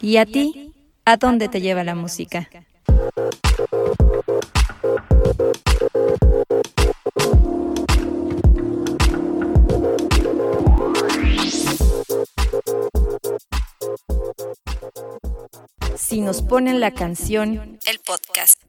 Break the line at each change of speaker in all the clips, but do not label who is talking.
¿Y a ti? ¿A dónde te lleva la música? Si nos ponen la canción, el podcast.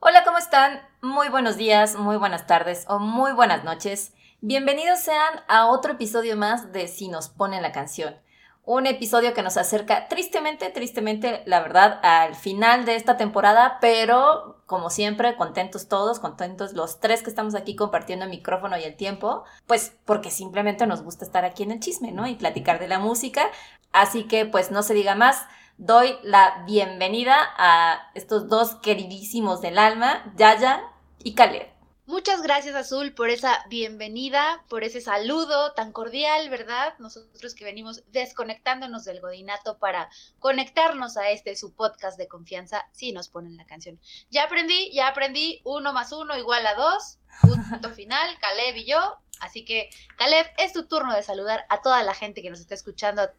Hola, ¿cómo están? Muy buenos días, muy buenas tardes o muy buenas noches. Bienvenidos sean a otro episodio más de Si nos ponen la canción. Un episodio que nos acerca tristemente, tristemente, la verdad, al final de esta temporada, pero como siempre, contentos todos, contentos los tres que estamos aquí compartiendo el micrófono y el tiempo, pues porque simplemente nos gusta estar aquí en el chisme, ¿no? Y platicar de la música. Así que pues no se diga más, doy la bienvenida a estos dos queridísimos del alma, Yaya y Caleb.
Muchas gracias Azul por esa bienvenida, por ese saludo tan cordial, ¿verdad? Nosotros que venimos desconectándonos del godinato para conectarnos a este su podcast de confianza, sí nos ponen la canción. Ya aprendí, ya aprendí, uno más uno igual a dos, punto final, Caleb y yo. Así que, Caleb, es tu turno de saludar a toda la gente que nos está escuchando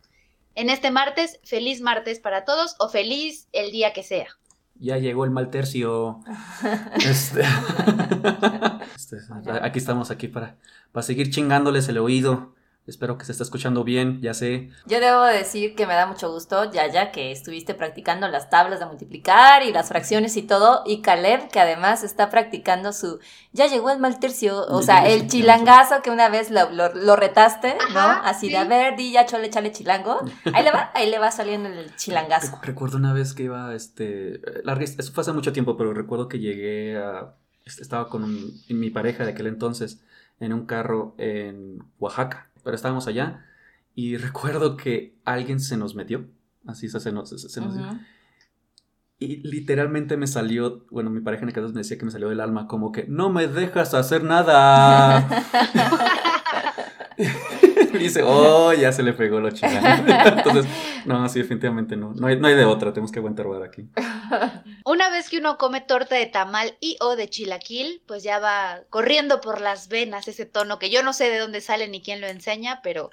en este martes. Feliz martes para todos o feliz el día que sea
ya llegó el mal tercio. Este, este, aquí estamos aquí para, para seguir chingándoles el oído. Espero que se esté escuchando bien, ya sé.
Yo debo decir que me da mucho gusto, Yaya, que estuviste practicando las tablas de multiplicar y las fracciones y todo, y Caleb, que además está practicando su... Ya llegó el mal tercio, o sea, el chilangazo que una vez lo, retaste, ¿no? Así de, a ver, di ya chole, chale, chilango. Ahí le va, ahí le va saliendo el chilangazo.
Recuerdo una vez que iba, este... eso fue hace mucho tiempo, pero recuerdo que llegué a... Estaba con mi pareja de aquel entonces en un carro en Oaxaca pero estábamos allá y recuerdo que alguien se nos metió, así se, nos, se, nos Y literalmente me salió, bueno, mi pareja en el caso me decía que me salió del alma como que no me dejas hacer nada. dice, oh, ya se le pegó lo chingado. Entonces, no, sí, definitivamente no. No hay, no hay de otra, tenemos que aguantar aquí.
Una vez que uno come torta de tamal y o de chilaquil, pues ya va corriendo por las venas ese tono que yo no sé de dónde sale ni quién lo enseña, pero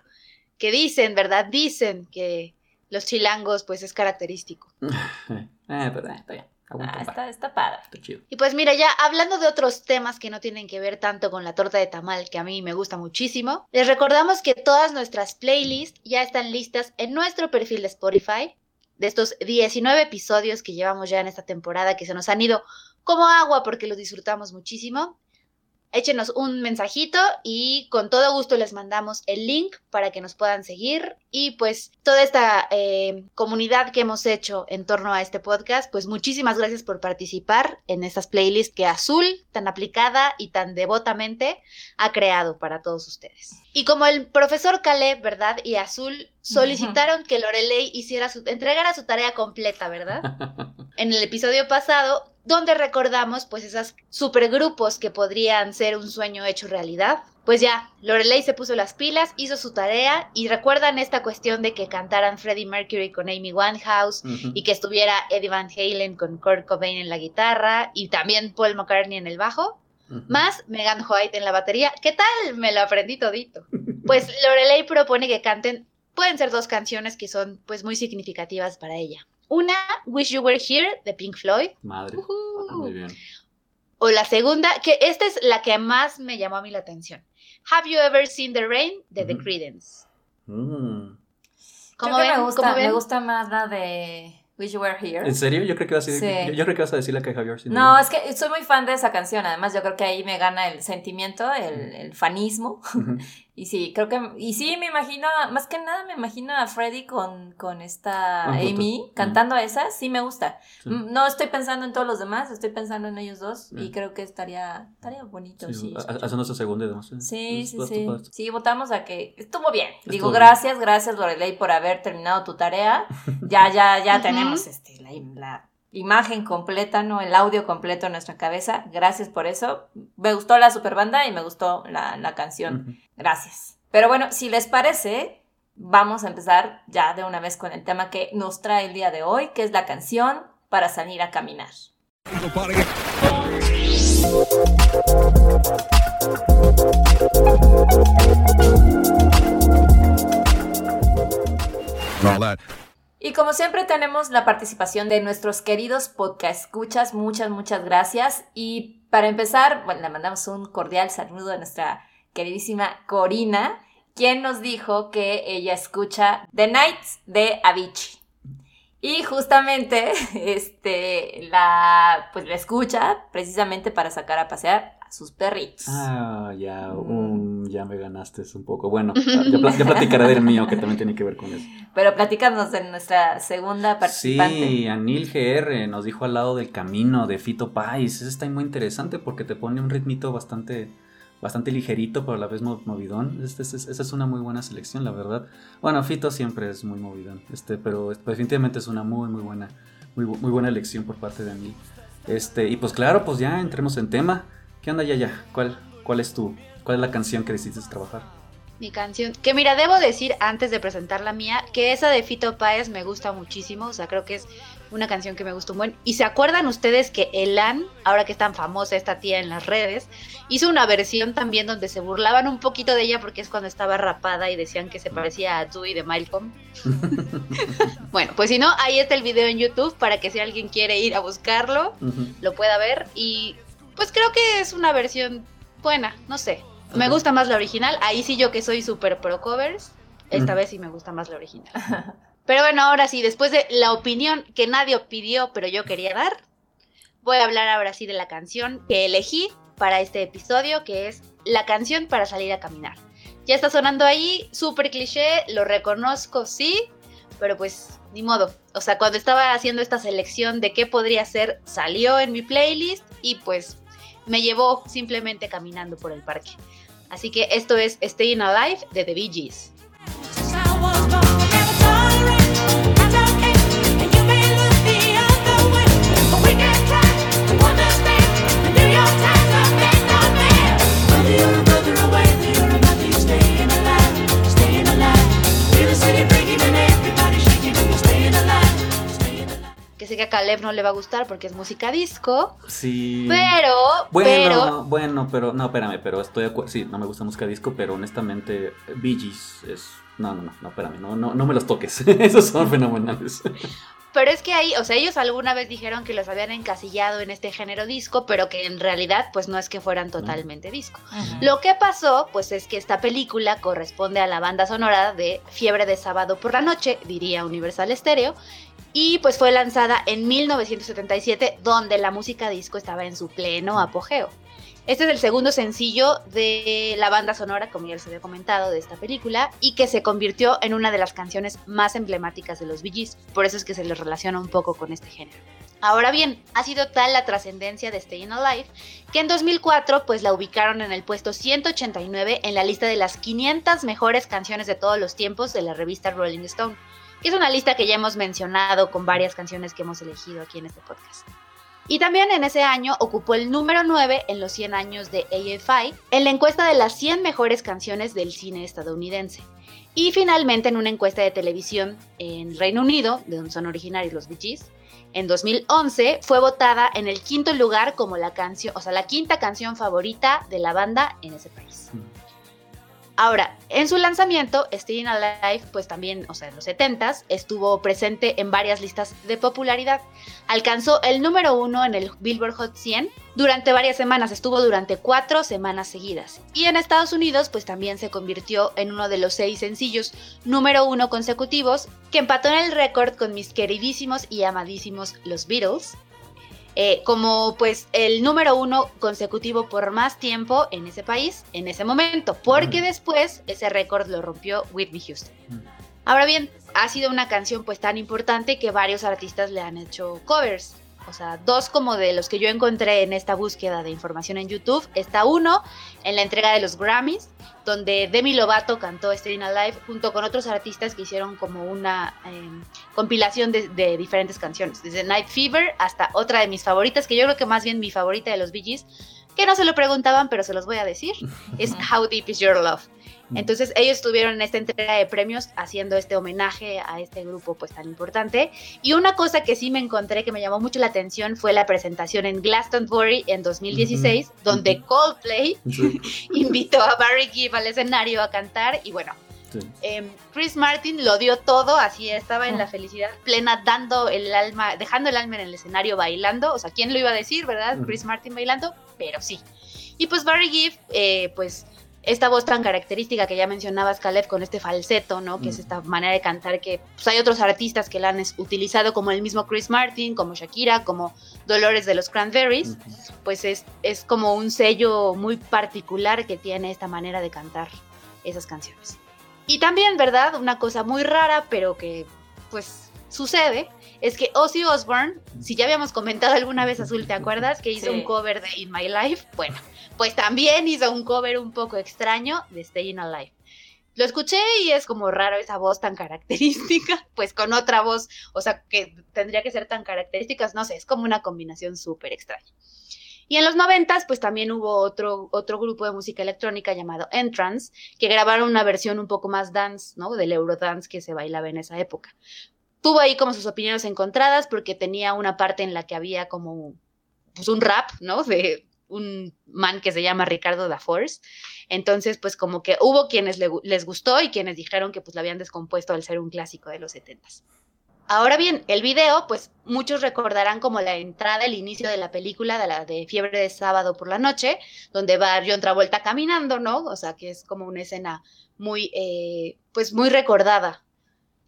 que dicen, ¿verdad? Dicen que los chilangos, pues es característico.
eh, pero está bien.
Ah, está, está padre.
chido.
Y pues mira, ya hablando de otros temas que no tienen que ver tanto con la torta de tamal, que a mí me gusta muchísimo, les recordamos que todas nuestras playlists ya están listas en nuestro perfil de Spotify. De estos 19 episodios que llevamos ya en esta temporada, que se nos han ido como agua porque los disfrutamos muchísimo échenos un mensajito y con todo gusto les mandamos el link para que nos puedan seguir y pues toda esta eh, comunidad que hemos hecho en torno a este podcast, pues muchísimas gracias por participar en estas playlists que Azul tan aplicada y tan devotamente ha creado para todos ustedes. Y como el profesor Caleb, ¿verdad? Y Azul solicitaron que Lorelei hiciera su, entregara su tarea completa, ¿verdad? En el episodio pasado donde recordamos pues esas supergrupos que podrían ser un sueño hecho realidad. Pues ya, Lorelei se puso las pilas, hizo su tarea y recuerdan esta cuestión de que cantaran Freddie Mercury con Amy Winehouse y que estuviera Eddie Van Halen con Kurt Cobain en la guitarra y también Paul McCartney en el bajo, más Megan White en la batería. ¿Qué tal? Me lo aprendí todito. Pues Lorelei propone que canten, pueden ser dos canciones que son pues muy significativas para ella. Una, Wish You Were Here, de Pink Floyd.
Madre. Muy bien.
O la segunda, que esta es la que más me llamó a mí la atención. Have You Ever Seen the Rain, de The Credence.
Mm. ¿Cómo ven? Me gusta, me gusta más la de Wish You Were Here.
¿En serio? Yo creo que vas a decir, yo, creo que vas a decir la que Javier
No, es que soy muy fan de esa canción. Además, yo creo que ahí me gana el sentimiento, el, el fanismo. Y sí, creo que, y sí, me imagino, más que nada me imagino a Freddy con, con esta Amy cantando a esa, sí me gusta. No estoy pensando en todos los demás, estoy pensando en ellos dos y creo que estaría, estaría bonito. Sí,
hace nuestra segunda demás.
Sí, sí, sí. Sí, votamos a que estuvo bien. Digo, gracias, gracias Lorelei por haber terminado tu tarea. Ya, ya, ya tenemos este, la, la imagen completa, ¿no? El audio completo en nuestra cabeza. Gracias por eso. Me gustó la super banda y me gustó la, canción. Gracias. Pero bueno, si les parece, vamos a empezar ya de una vez con el tema que nos trae el día de hoy, que es la canción para salir a caminar. Y como siempre tenemos la participación de nuestros queridos podcast escuchas, muchas, muchas gracias. Y para empezar, bueno, le mandamos un cordial saludo a nuestra queridísima Corina, quien nos dijo que ella escucha The Nights de Avicii. Y justamente, este, la, pues la escucha precisamente para sacar a pasear sus perritos.
Ah, ya, ya me ganaste un poco. Bueno, ya, platicaré del mío, que también tiene que ver con eso.
Pero platícanos de nuestra segunda participante.
Sí, Anil GR nos dijo al lado del camino de Fito Pais. Eso está muy interesante porque te pone un ritmito bastante bastante ligerito, pero a la vez movidón. Este, esa es una muy buena selección, la verdad. Bueno, Fito siempre es muy movidón, este, pero definitivamente es una muy, muy buena, muy, muy buena elección por parte de mí. Este, y pues claro, pues ya entremos en tema. ¿Qué onda ya ya? ¿Cuál, cuál es tu, cuál es la canción que decidiste trabajar?
Mi canción, que mira, debo decir antes de presentar la mía, que esa de Fito Páez me gusta muchísimo, o sea, creo que es una canción que me gustó muy Y se acuerdan ustedes que Elan, ahora que es tan famosa esta tía en las redes, hizo una versión también donde se burlaban un poquito de ella porque es cuando estaba rapada y decían que se parecía a Dewey de Malcolm. bueno, pues si no, ahí está el video en YouTube para que si alguien quiere ir a buscarlo, lo pueda ver. Y pues creo que es una versión buena, no sé. Me gusta más la original. Ahí sí yo que soy super pro covers. Esta vez sí me gusta más la original. Pero bueno, ahora sí, después de la opinión que nadie pidió, pero yo quería dar, voy a hablar ahora sí de la canción que elegí para este episodio, que es la canción para salir a caminar. Ya está sonando ahí, súper cliché, lo reconozco, sí, pero pues ni modo. O sea, cuando estaba haciendo esta selección de qué podría ser, salió en mi playlist y pues me llevó simplemente caminando por el parque. Así que esto es Staying Alive de The Bee Gees. Sé que a Caleb no le va a gustar porque es música disco.
Sí.
Pero,
bueno,
pero...
Bueno, pero, no, espérame, pero estoy de acuerdo. Sí, no me gusta música disco, pero honestamente, Bee Gees es... No, no, no, no, espérame, no, no, no me los toques. Esos son fenomenales.
Pero es que ahí, o sea, ellos alguna vez dijeron que los habían encasillado en este género disco, pero que en realidad pues no es que fueran totalmente disco. Lo que pasó pues es que esta película corresponde a la banda sonora de Fiebre de Sábado por la Noche, diría Universal Stereo, y pues fue lanzada en 1977 donde la música disco estaba en su pleno apogeo. Este es el segundo sencillo de la banda sonora, como ya les había comentado, de esta película y que se convirtió en una de las canciones más emblemáticas de los Bee por eso es que se les relaciona un poco con este género. Ahora bien, ha sido tal la trascendencia de Staying Alive que en 2004 pues la ubicaron en el puesto 189 en la lista de las 500 mejores canciones de todos los tiempos de la revista Rolling Stone es una lista que ya hemos mencionado con varias canciones que hemos elegido aquí en este podcast. Y también en ese año ocupó el número 9 en los 100 años de AFI en la encuesta de las 100 mejores canciones del cine estadounidense. Y finalmente en una encuesta de televisión en Reino Unido, de donde son originarios los Bee Gees, en 2011 fue votada en el quinto lugar como la canción, o sea, la quinta canción favorita de la banda en ese país. Ahora, en su lanzamiento, Staying Alive, pues también, o sea, en los 70s, estuvo presente en varias listas de popularidad. Alcanzó el número uno en el Billboard Hot 100 durante varias semanas, estuvo durante cuatro semanas seguidas. Y en Estados Unidos, pues también se convirtió en uno de los seis sencillos número uno consecutivos que empató en el récord con mis queridísimos y amadísimos los Beatles, eh, como pues el número uno consecutivo por más tiempo en ese país, en ese momento, porque después ese récord lo rompió Whitney Houston. Ahora bien, ha sido una canción pues tan importante que varios artistas le han hecho covers. O sea, dos como de los que yo encontré en esta búsqueda de información en YouTube. Está uno en la entrega de los Grammys, donde Demi Lovato cantó Staying Alive junto con otros artistas que hicieron como una em, compilación de, diferentes canciones, desde Night Fever hasta otra de mis favoritas, que yo creo que más bien mi favorita de los Bee Gees, que no se lo preguntaban, pero se los voy a decir, es How Deep Is Your Love. Entonces ellos estuvieron en esta entrega de premios haciendo este homenaje a este grupo pues tan importante. Y una cosa que sí me encontré que me llamó mucho la atención fue la presentación en Glastonbury en 2016, donde Coldplay invitó a Barry Gibb al escenario a cantar y bueno, Em, Chris Martin lo dio todo, así estaba en la felicidad plena, dando el alma, dejando el alma en el escenario bailando. O sea, ¿quién lo iba a decir, verdad? Chris Martin bailando, pero sí. Y pues Barry Gibb, eh, pues esta voz tan característica que ya mencionabas, Caleb, con este falseto, ¿no? Que es esta manera de cantar que pues, hay otros artistas que la han utilizado, como el mismo Chris Martin, como Shakira, como Dolores de los Cranberries. Pues es, es como un sello muy particular que tiene esta manera de cantar esas canciones. Y también, ¿verdad? Una cosa muy rara, pero que pues sucede, es que Ozzy Osbourne, si ya habíamos comentado alguna vez Azul, ¿te acuerdas? Que hizo un cover de In My Life. Bueno, pues también hizo un cover un poco extraño de Staying Alive. Lo escuché y es como raro esa voz tan característica, pues con otra voz, o sea, que tendría que ser tan características, no sé, es como una combinación súper extraña. Y en los noventas, pues también hubo otro, otro grupo de música electrónica llamado Entrance, que grabaron una versión un poco más dance, ¿no? Del Eurodance que se bailaba en esa época tuvo ahí como sus opiniones encontradas porque tenía una parte en la que había como pues un rap, ¿no? De un man que se llama Ricardo da Force. Entonces, pues como que hubo quienes les gustó y quienes dijeron que pues lo habían descompuesto al ser un clásico de los setentas. Ahora bien, el video, pues muchos recordarán como la entrada, el inicio de la película de la de Fiebre de Sábado por la Noche, donde va John Travolta caminando, ¿no? O sea, que es como una escena muy, eh, pues muy recordada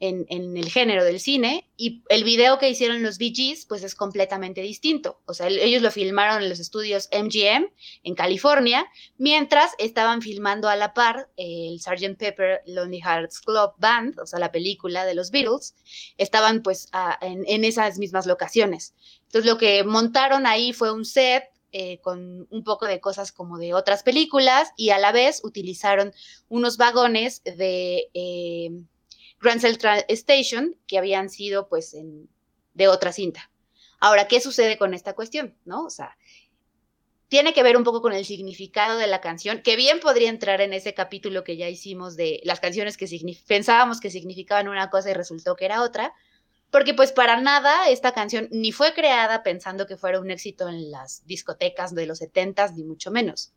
en, el género del cine y el video que hicieron los VGs pues es completamente distinto. O sea, ellos lo filmaron en los estudios MGM en California, mientras estaban filmando a la par el Sgt. Pepper Lonely Hearts Club Band, o sea, la película de los Beatles, estaban pues en, esas mismas locaciones. Entonces lo que montaron ahí fue un set eh, con un poco de cosas como de otras películas y a la vez utilizaron unos vagones de... Eh, Grand Central Station que habían sido pues en, de otra cinta. Ahora, ¿qué sucede con esta cuestión? ¿No? O sea, tiene que ver un poco con el significado de la canción, que bien podría entrar en ese capítulo que ya hicimos de las canciones que pensábamos que significaban una cosa y resultó que era otra, porque pues para nada esta canción ni fue creada pensando que fuera un éxito en las discotecas de los setentas, ni mucho menos.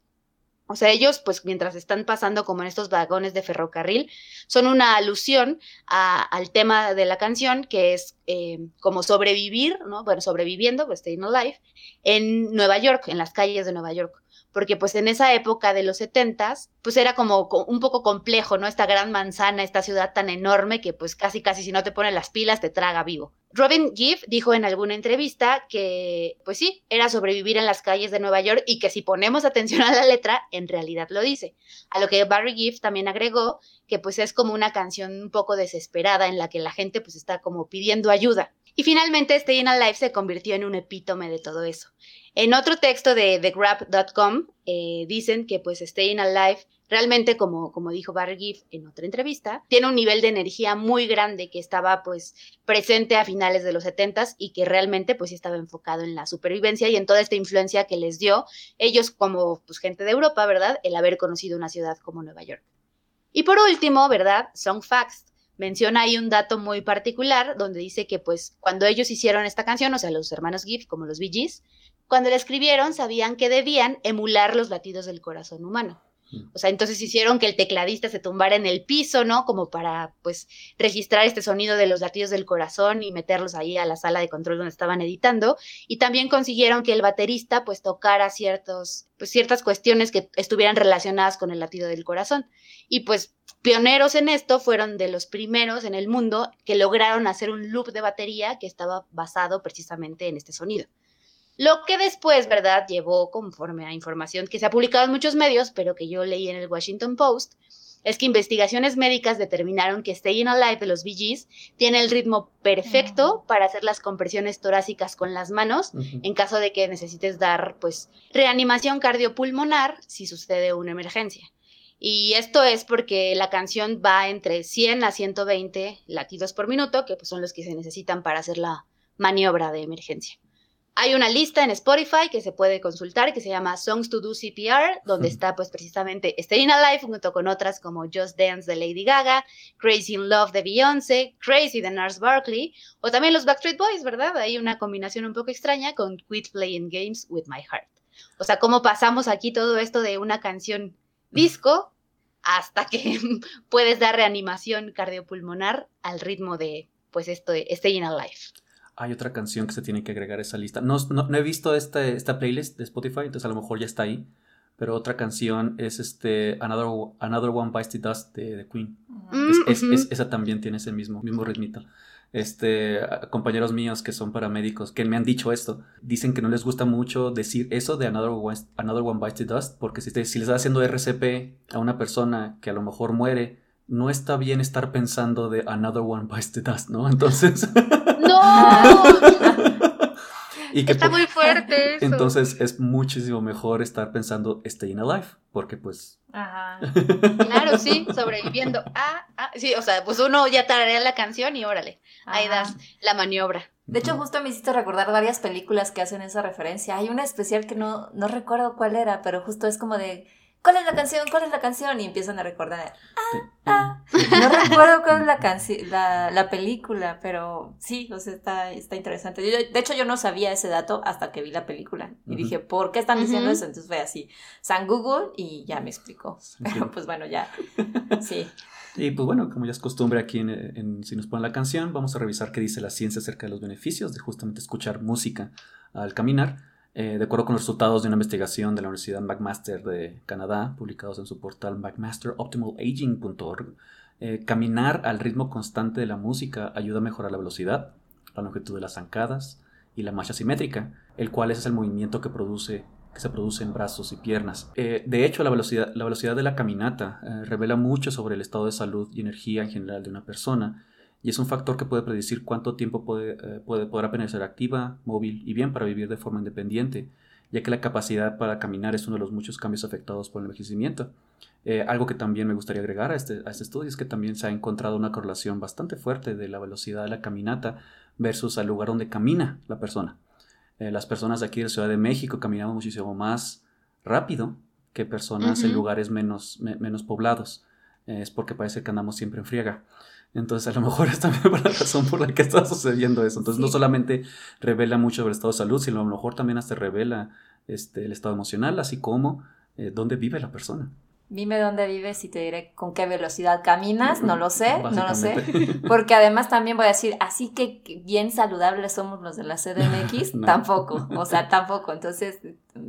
O sea, ellos, pues mientras están pasando como en estos vagones de ferrocarril, son una alusión al tema de la canción, que es eh, como sobrevivir, ¿no? Bueno, sobreviviendo, pues staying alive, en Nueva York, en las calles de Nueva York porque pues en esa época de los setentas, pues era como un poco complejo, ¿no? Esta gran manzana, esta ciudad tan enorme que pues casi casi si no te ponen las pilas te traga vivo. Robin Gibb dijo en alguna entrevista que pues sí, era sobrevivir en las calles de Nueva York y que si ponemos atención a la letra, en realidad lo dice. A lo que Barry Gibb también agregó que pues es como una canción un poco desesperada en la que la gente pues está como pidiendo ayuda. Y finalmente Staying Alive se convirtió en un epítome de todo eso. En otro texto de TheGrab.com eh, dicen que pues Staying Alive realmente, como, como dijo Barry Gibb en otra entrevista, tiene un nivel de energía muy grande que estaba pues presente a finales de los 70 y que realmente pues estaba enfocado en la supervivencia y en toda esta influencia que les dio ellos como pues gente de Europa, ¿verdad? El haber conocido una ciudad como Nueva York. Y por último, ¿verdad? Song Facts menciona ahí un dato muy particular donde dice que pues cuando ellos hicieron esta canción, o sea, los hermanos Gibb como los Bee Gees, cuando la escribieron sabían que debían emular los latidos del corazón humano. Mm. O sea, entonces hicieron que el tecladista se tumbara en el piso, ¿no? Como para, pues, registrar este sonido de los latidos del corazón y meterlos ahí a la sala de control donde estaban editando. Y también consiguieron que el baterista, pues, tocara ciertos, pues, ciertas cuestiones que estuvieran relacionadas con el latido del corazón. Y, pues, pioneros en esto fueron de los primeros en el mundo que lograron hacer un loop de batería que estaba basado precisamente en este sonido. Lo que después, ¿verdad?, llevó conforme a información que se ha publicado en muchos medios, pero que yo leí en el Washington Post, es que investigaciones médicas determinaron que Staying Alive de los VGs tiene el ritmo perfecto para hacer las compresiones torácicas con las manos en caso de que necesites dar, pues, reanimación cardiopulmonar si sucede una emergencia. Y esto es porque la canción va entre 100 a 120 latidos por minuto, que pues, son los que se necesitan para hacer la maniobra de emergencia. Hay una lista en Spotify que se puede consultar que se llama Songs to Do CPR, donde está pues precisamente Staying Alive junto con otras como Just Dance de Lady Gaga, Crazy in Love de Beyoncé, Crazy de Nars Barkley, o también los Backstreet Boys, ¿verdad? Hay una combinación un poco extraña con Quit Playing Games with My Heart. O sea, cómo pasamos aquí todo esto de una canción disco hasta que puedes dar reanimación cardiopulmonar al ritmo de, pues, esto de Staying Alive.
Hay otra canción que se tiene que agregar a esa lista. No, no, he visto esta, esta playlist de Spotify, entonces a lo mejor ya está ahí. Pero otra canción es este Another, Another One Bites the Dust de, The Queen. Mm, esa también tiene ese mismo, mismo ritmito este, compañeros míos que son paramédicos que me han dicho esto, dicen que no les gusta mucho decir eso de Another One, Another One Bites the Dust, porque si, si le estás haciendo RCP a una persona que a lo mejor muere, no está bien estar pensando de Another One Bites the Dust, ¿no? Entonces...
¡No! Está muy fuerte eso.
Entonces es muchísimo mejor estar pensando Staying Alive, porque pues...
Ajá. claro, sí, sobreviviendo. Ah, ah, sí, o sea, pues uno ya tararea la canción y órale, ahí das la maniobra.
De hecho, justo me hiciste recordar varias películas que hacen esa referencia. Hay una especial que no, no recuerdo cuál era, pero justo es como de ¿cuál es la canción? ¿Cuál es la canción? Y empiezan a recordar. Ah, ah. No recuerdo cuál es la, canción, la, película, pero sí, o sea, está, está interesante. de hecho, yo no sabía ese dato hasta que vi la película. Y dije, ¿por qué están diciendo eso? Entonces fue así, San Google y ya me explicó. Pero pues bueno, ya, sí.
Y pues bueno, como ya es costumbre aquí en, Si nos ponen la canción, vamos a revisar qué dice la ciencia acerca de los beneficios de justamente escuchar música al caminar. Eh, de acuerdo con los resultados de una investigación de la Universidad McMaster de Canadá, publicados en su portal McMasterOptimalAging.org, eh, caminar al ritmo constante de la música ayuda a mejorar la velocidad, la longitud de las zancadas y la marcha simétrica, el cual es el movimiento que, produce, que se produce en brazos y piernas. Eh, de hecho, la velocidad, la velocidad de la caminata revela mucho sobre el estado de salud y energía en general de una persona y es un factor que puede predecir cuánto tiempo puede, eh, puede, podrá permanecer activa, móvil y bien para vivir de forma independiente, ya que la capacidad para caminar es uno de los muchos cambios afectados por el envejecimiento. Eh, algo que también me gustaría agregar a este, a este estudio es que también se ha encontrado una correlación bastante fuerte de la velocidad de la caminata versus al lugar donde camina la persona. Eh, las personas de aquí de Ciudad de México caminamos muchísimo más rápido que personas en lugares menos, menos poblados. es porque parece que andamos siempre en friega. Entonces, a lo mejor es también la razón por la que está sucediendo eso. Entonces, no solamente revela mucho sobre el estado de salud, sino a lo mejor también hasta revela este, el estado emocional, así como eh, dónde vive la persona.
Dime dónde vives y te diré con qué velocidad caminas, no lo sé, no lo sé. Porque además también voy a decir, así que bien saludables somos los de la CDMX, tampoco, o sea, tampoco. Entonces,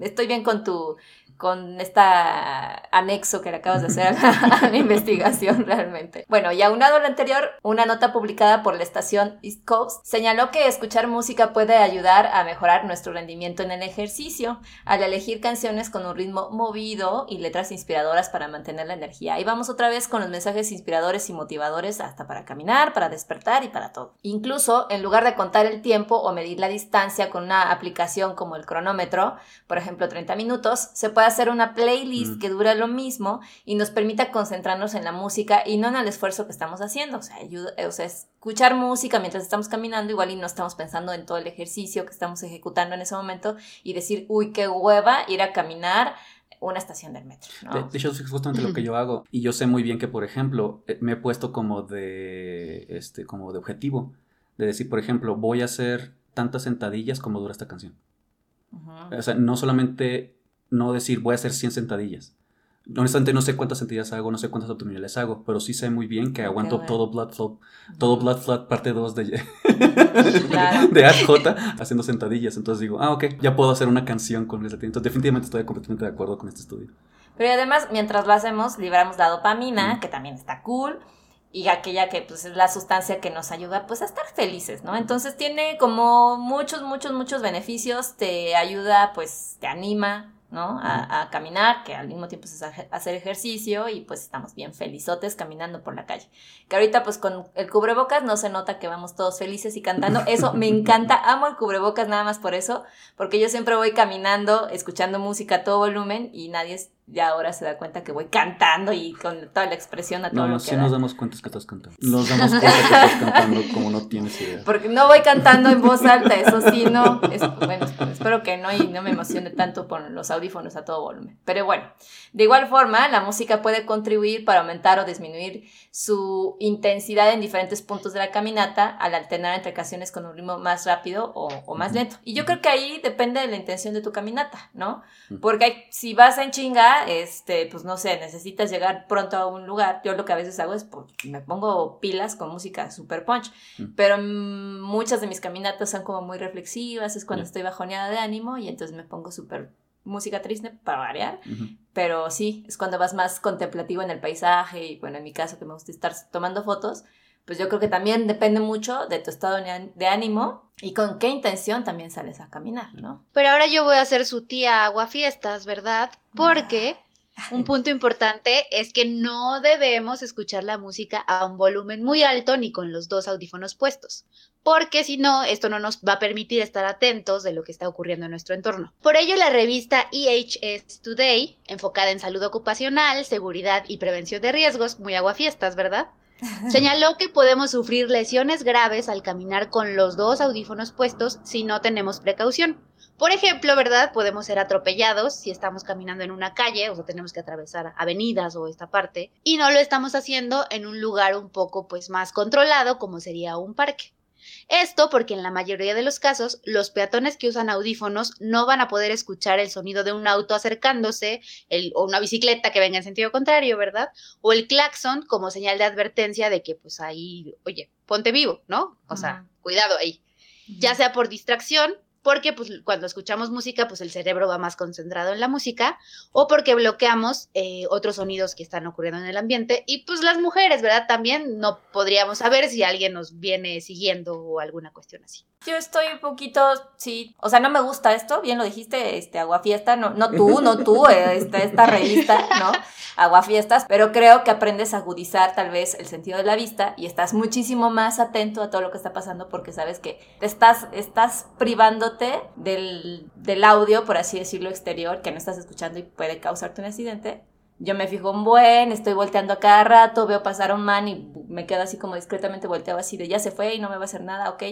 estoy bien con tu con este anexo que le acabas de hacer a la, investigación realmente. Bueno, y aunado a lo anterior, una nota publicada por la estación East Coast señaló que escuchar música puede ayudar a mejorar nuestro rendimiento en el ejercicio al elegir canciones con un ritmo movido y letras inspiradoras para mantener la energía. Y vamos otra vez con los mensajes inspiradores y motivadores hasta para caminar, para despertar y para todo. Incluso en lugar de contar el tiempo o medir la distancia con una aplicación como el cronómetro, por ejemplo 30 minutos, se puede hacer una playlist mm. que dura lo mismo y nos permita concentrarnos en la música y no en el esfuerzo que estamos haciendo. O sea, ayuda, o sea, escuchar música mientras estamos caminando igual y no estamos pensando en todo el ejercicio que estamos ejecutando en ese momento y decir, uy, qué hueva ir a caminar una estación del metro.
De, hecho, es justamente lo que yo hago. Y yo sé muy bien que, por ejemplo, eh, me he puesto como de, este, como de objetivo. De decir, por ejemplo, voy a hacer tantas sentadillas como dura esta canción. O sea, no solamente no decir voy a hacer 100 sentadillas. Honestamente no sé cuántas sentadillas hago, no sé cuántas abdominales hago, pero sí sé muy bien que aguanto todo Blood Flow, todo Blood Flow parte 2 de, de AJ haciendo sentadillas. Entonces digo, ah, ok, ya puedo hacer una canción con ese Entonces definitivamente estoy completamente de acuerdo con este estudio.
Pero además, mientras lo hacemos, liberamos la dopamina, que también está cool, y aquella que pues es la sustancia que nos ayuda pues a estar felices, ¿no? Entonces tiene como muchos, muchos, muchos beneficios, te ayuda, pues te anima, ¿no? A, caminar, que al mismo tiempo es hacer ejercicio y pues estamos bien felizotes caminando por la calle. Que ahorita pues con el cubrebocas no se nota que vamos todos felices y cantando. Eso me encanta, amo el cubrebocas nada más por eso, porque yo siempre voy caminando, escuchando música a todo volumen y nadie ya ahora se da cuenta que voy cantando y con toda la expresión a todo
no,
lo
que sí nos damos cuenta que estás cantando. Nos damos cuenta que estás cantando como no tienes idea.
Porque no voy cantando en voz alta, eso sí, no. bueno, espero que no y no me emocione tanto con los audífonos a todo volumen. Pero bueno, de igual forma, la música puede contribuir para aumentar o disminuir su intensidad en diferentes puntos de la caminata al alternar entre canciones con un ritmo más rápido o, más lento. Y yo creo que ahí depende de la intención de tu caminata, ¿no? Porque si vas a enchingar, día, este, pues no sé, necesitas llegar pronto a un lugar, yo lo que a veces hago es pues, me pongo pilas con música super punch, mm. pero muchas de mis caminatas son como muy reflexivas, es cuando estoy bajoneada de ánimo y entonces me pongo súper música triste para variar, pero sí, es cuando vas más contemplativo en el paisaje y bueno, en mi caso que me gusta estar tomando fotos, pues yo creo que también depende mucho de tu estado de ánimo y con qué intención también sales a caminar, ¿no?
Pero ahora yo voy a ser su tía aguafiestas, ¿verdad? Porque un punto importante es que no debemos escuchar la música a un volumen muy alto ni con los dos audífonos puestos, porque si no, esto no nos va a permitir estar atentos de lo que está ocurriendo en nuestro entorno. Por ello, la revista EHS Today, enfocada en salud ocupacional, seguridad y prevención de riesgos, muy aguafiestas, ¿verdad? Señaló que podemos sufrir lesiones graves al caminar con los dos audífonos puestos si no tenemos precaución. Por ejemplo, ¿verdad? Podemos ser atropellados si estamos caminando en una calle, o sea, tenemos que atravesar avenidas o esta parte, y no lo estamos haciendo en un lugar un poco pues más controlado como sería un parque. Esto porque en la mayoría de los casos los peatones que usan audífonos no van a poder escuchar el sonido de un auto acercándose o una bicicleta que venga en sentido contrario, ¿verdad? O el claxon como señal de advertencia de que pues ahí, oye, ponte vivo, ¿no? O sea, cuidado ahí. Ya sea por distracción porque pues, cuando escuchamos música, pues el cerebro va más concentrado en la música, o porque bloqueamos eh, otros sonidos que están ocurriendo en el ambiente. Y pues las mujeres, ¿verdad? También no podríamos saber si alguien nos viene siguiendo o alguna cuestión así.
Yo estoy un poquito, sí, o sea, no me gusta esto, bien lo dijiste, este, Aguafiesta, no, no tú, no tú, eh, esta, esta revista, ¿no? Aguafiestas, pero creo que aprendes a agudizar tal vez el sentido de la vista y estás muchísimo más atento a todo lo que está pasando porque sabes que te estás, estás del, del audio, por así decirlo, exterior, que no estás escuchando y puede causarte un accidente. Yo me fijo un buen, estoy volteando a cada rato, veo pasar a un man y me quedo así como discretamente volteado así de ya se fue y no me va a hacer nada, ok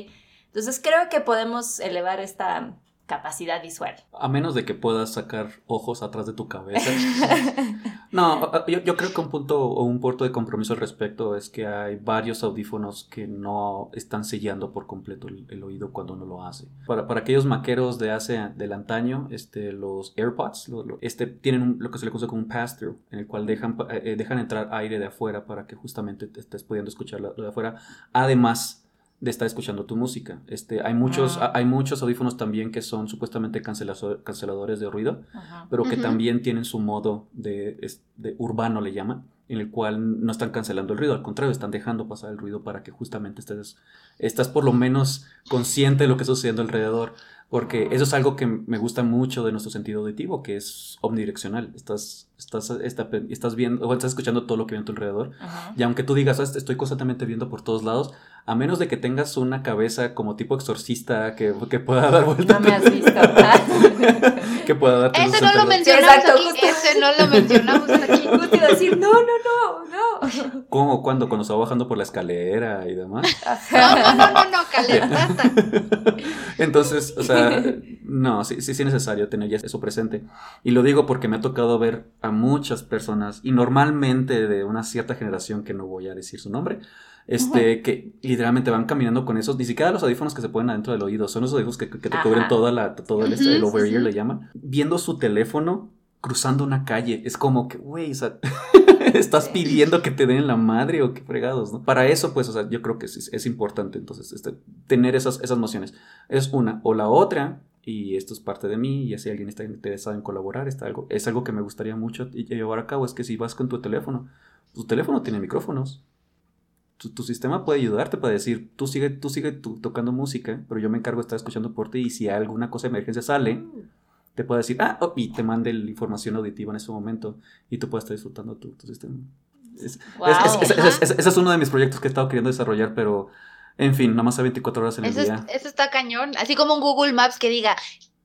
entonces creo que podemos elevar esta capacidad visual.
A menos de que puedas sacar ojos atrás de tu cabeza. no, yo, creo que un punto o un punto de compromiso al respecto es que hay varios audífonos que no están sellando por completo el, oído cuando uno lo hace. Para, para, aquellos maqueros de hace del antaño, este, los AirPods este, tienen lo que se le conoce como un pass-through, en el cual dejan, eh, eh, dejan entrar aire de afuera para que justamente te estés pudiendo escuchar lo de afuera. Además de estar escuchando tu música. Este, hay, muchos, ah. hay muchos audífonos también que son supuestamente canceladores de ruido, pero que también tienen su modo de, de, urbano, le llaman, en el cual no están cancelando el ruido, al contrario, están dejando pasar el ruido para que justamente estés, estás por lo menos consciente de lo que está sucediendo alrededor. Porque eso es algo que me gusta mucho de nuestro sentido auditivo, que es omnidireccional. Estás, estás, estás viendo, o estás escuchando todo lo que viene a tu alrededor. Y aunque tú digas, ah, estoy constantemente viendo por todos lados, a menos de que tengas una cabeza como tipo exorcista que, que pueda dar vueltas.
No me has visto.
que pueda dar
Ese no lo mencionamos aquí. Ese no lo mencionamos aquí.
Justo iba a decir, no, no, no, no.
¿Cómo? ¿Cuándo? Cuando estaba bajando por la escalera y demás.
No, no, no, no, no, calentata.
Entonces, o sea, no, sí, sí, sí es necesario tener ya eso presente. Y lo digo porque me ha tocado ver a muchas personas, y normalmente de una cierta generación que no voy a decir su nombre, este, que literalmente van caminando con esos, ni siquiera los audífonos que se ponen adentro del oído, son esos audífonos que, te cubren toda la, todo el, over ear le llaman, viendo su teléfono cruzando una calle, es como que, güey, o sea, estás pidiendo que te den la madre o qué fregados, ¿no? Para eso, pues, o sea, yo creo que es, es importante, entonces, este, tener esas, esas nociones. Es una, o la otra, y esto es parte de mí, y si alguien está interesado en colaborar, está algo, es algo que me gustaría mucho llevar a cabo, es que si vas con tu teléfono, tu teléfono tiene micrófonos, tu, sistema puede ayudarte para decir, tú sigue, tú sigue tocando música, pero yo me encargo de estar escuchando por ti y si alguna cosa de emergencia sale, mm. te puede decir, ah, oh", y te mande la información auditiva en ese momento y tú puedes estar disfrutando tu, sistema. ese es uno de mis proyectos que he estado queriendo desarrollar, pero en fin, nada más a 24 horas en el día.
eso está cañón. Así como un Google Maps que diga,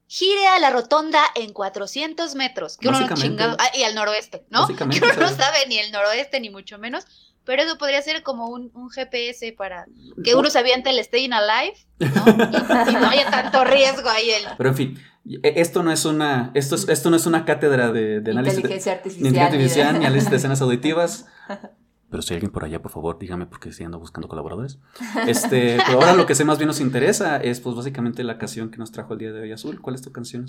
gire a la rotonda en 400 metros. Que uno chingado, ah, y al noroeste, ¿no? Que uno no sabe ni el noroeste, ni mucho menos pero eso podría ser como un, GPS para que uno se aviente el Staying Alive, ¿no? Y, no haya tanto riesgo ahí. El...
Pero en fin, e, esto no es una, esto, esto no es una cátedra de, de
análisis
inteligencia
artificial,
ni, artificial, ni análisis de escenas auditivas. Pero si hay alguien por allá, por favor, dígame porque estoy ando buscando colaboradores. Este, pero ahora lo que sé más bien nos interesa es pues básicamente la canción que nos trajo el día de hoy Azul. ¿Cuál es tu canción?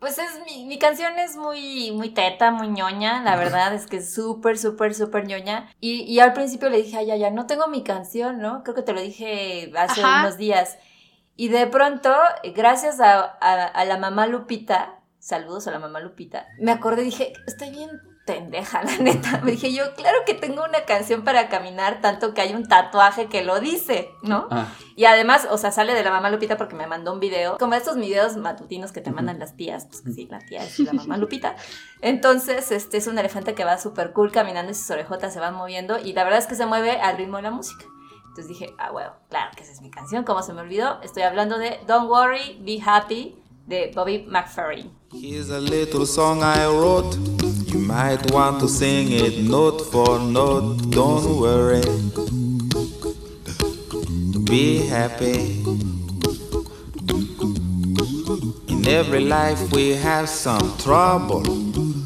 Pues es mi, mi canción es muy, muy teta, muy ñoña, la verdad es que es súper, súper, súper ñoña. Y, y, al principio le dije, ay, ya, ya, no tengo mi canción, ¿no? Creo que te lo dije hace unos días. Y de pronto, gracias a, a, a la mamá Lupita, saludos a la mamá Lupita, me acordé, dije, estoy bien pendeja, la neta. Me dije yo, claro que tengo una canción para caminar, tanto que hay un tatuaje que lo dice, ¿no? Ah. Y además, o sea, sale de la mamá Lupita porque me mandó un video, como estos videos matutinos que te mandan las tías, pues sí, la tía es la mamá Lupita. Entonces, este es un elefante que va súper cool caminando y sus orejotas se van moviendo y la verdad es que se mueve al ritmo de la música. Entonces dije, ah, bueno, claro que esa es mi canción, ¿cómo se me olvidó? Estoy hablando de Don't Worry, Be Happy de Bobby McFerrin. Here's a little song I wrote. You might want to sing it note for note. Don't worry. Be happy. In every life we have some trouble.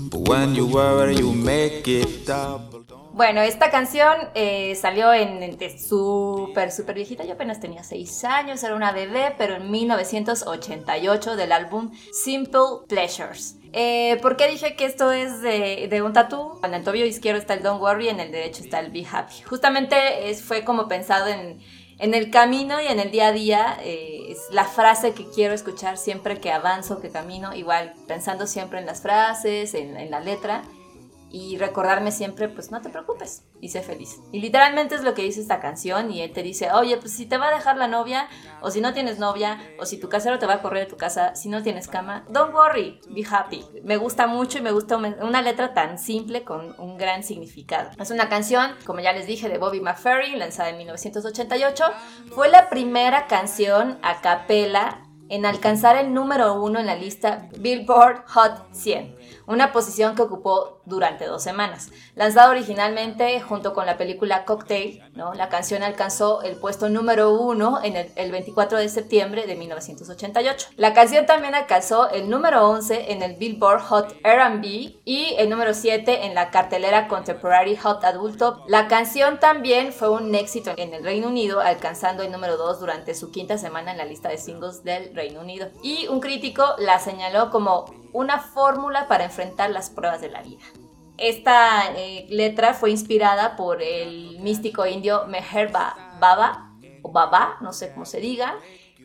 But when you worry, you make it double. Bueno, esta canción eh, salió en, súper, súper viejita. Yo apenas tenía 6 años, era una bebé, pero en 1988 del álbum Simple Pleasures. Eh, ¿Por qué dije que esto es de, un tatú? En el tobillo izquierdo está el Don't Worry, en el derecho está el Be Happy. Justamente es, fue como pensado en, el camino y en el día a día. Eh, es la frase que quiero escuchar siempre que avanzo, que camino. Igual pensando siempre en las frases, en, en la letra y recordarme siempre, pues no te preocupes y sé feliz. Y literalmente es lo que dice esta canción y él te dice, oye, pues si te va a dejar la novia, o si no tienes novia, o si tu casero te va a correr de tu casa, si no tienes cama, don't worry, be happy. Me gusta mucho y me gusta una letra tan simple con un gran significado. Es una canción, como ya les dije, de Bobby McFerrin, lanzada en 1988. Fue la primera canción a capela en alcanzar el número uno en la lista Billboard Hot 100 una posición que ocupó durante dos semanas. Lanzada originalmente junto con la película Cocktail, la canción alcanzó el puesto número uno en el, 24 de septiembre de 1988. La canción también alcanzó el número 11 en el Billboard Hot R&B y el número 7 en la cartelera Contemporary Hot Adult La canción también fue un éxito en el Reino Unido, alcanzando el número 2 durante su quinta semana en la lista de singles del Reino Unido. Y un crítico la señaló como una fórmula para enfrentar las pruebas de la vida. Esta eh, letra fue inspirada por el místico indio Meher Baba, o Baba, no sé cómo se diga,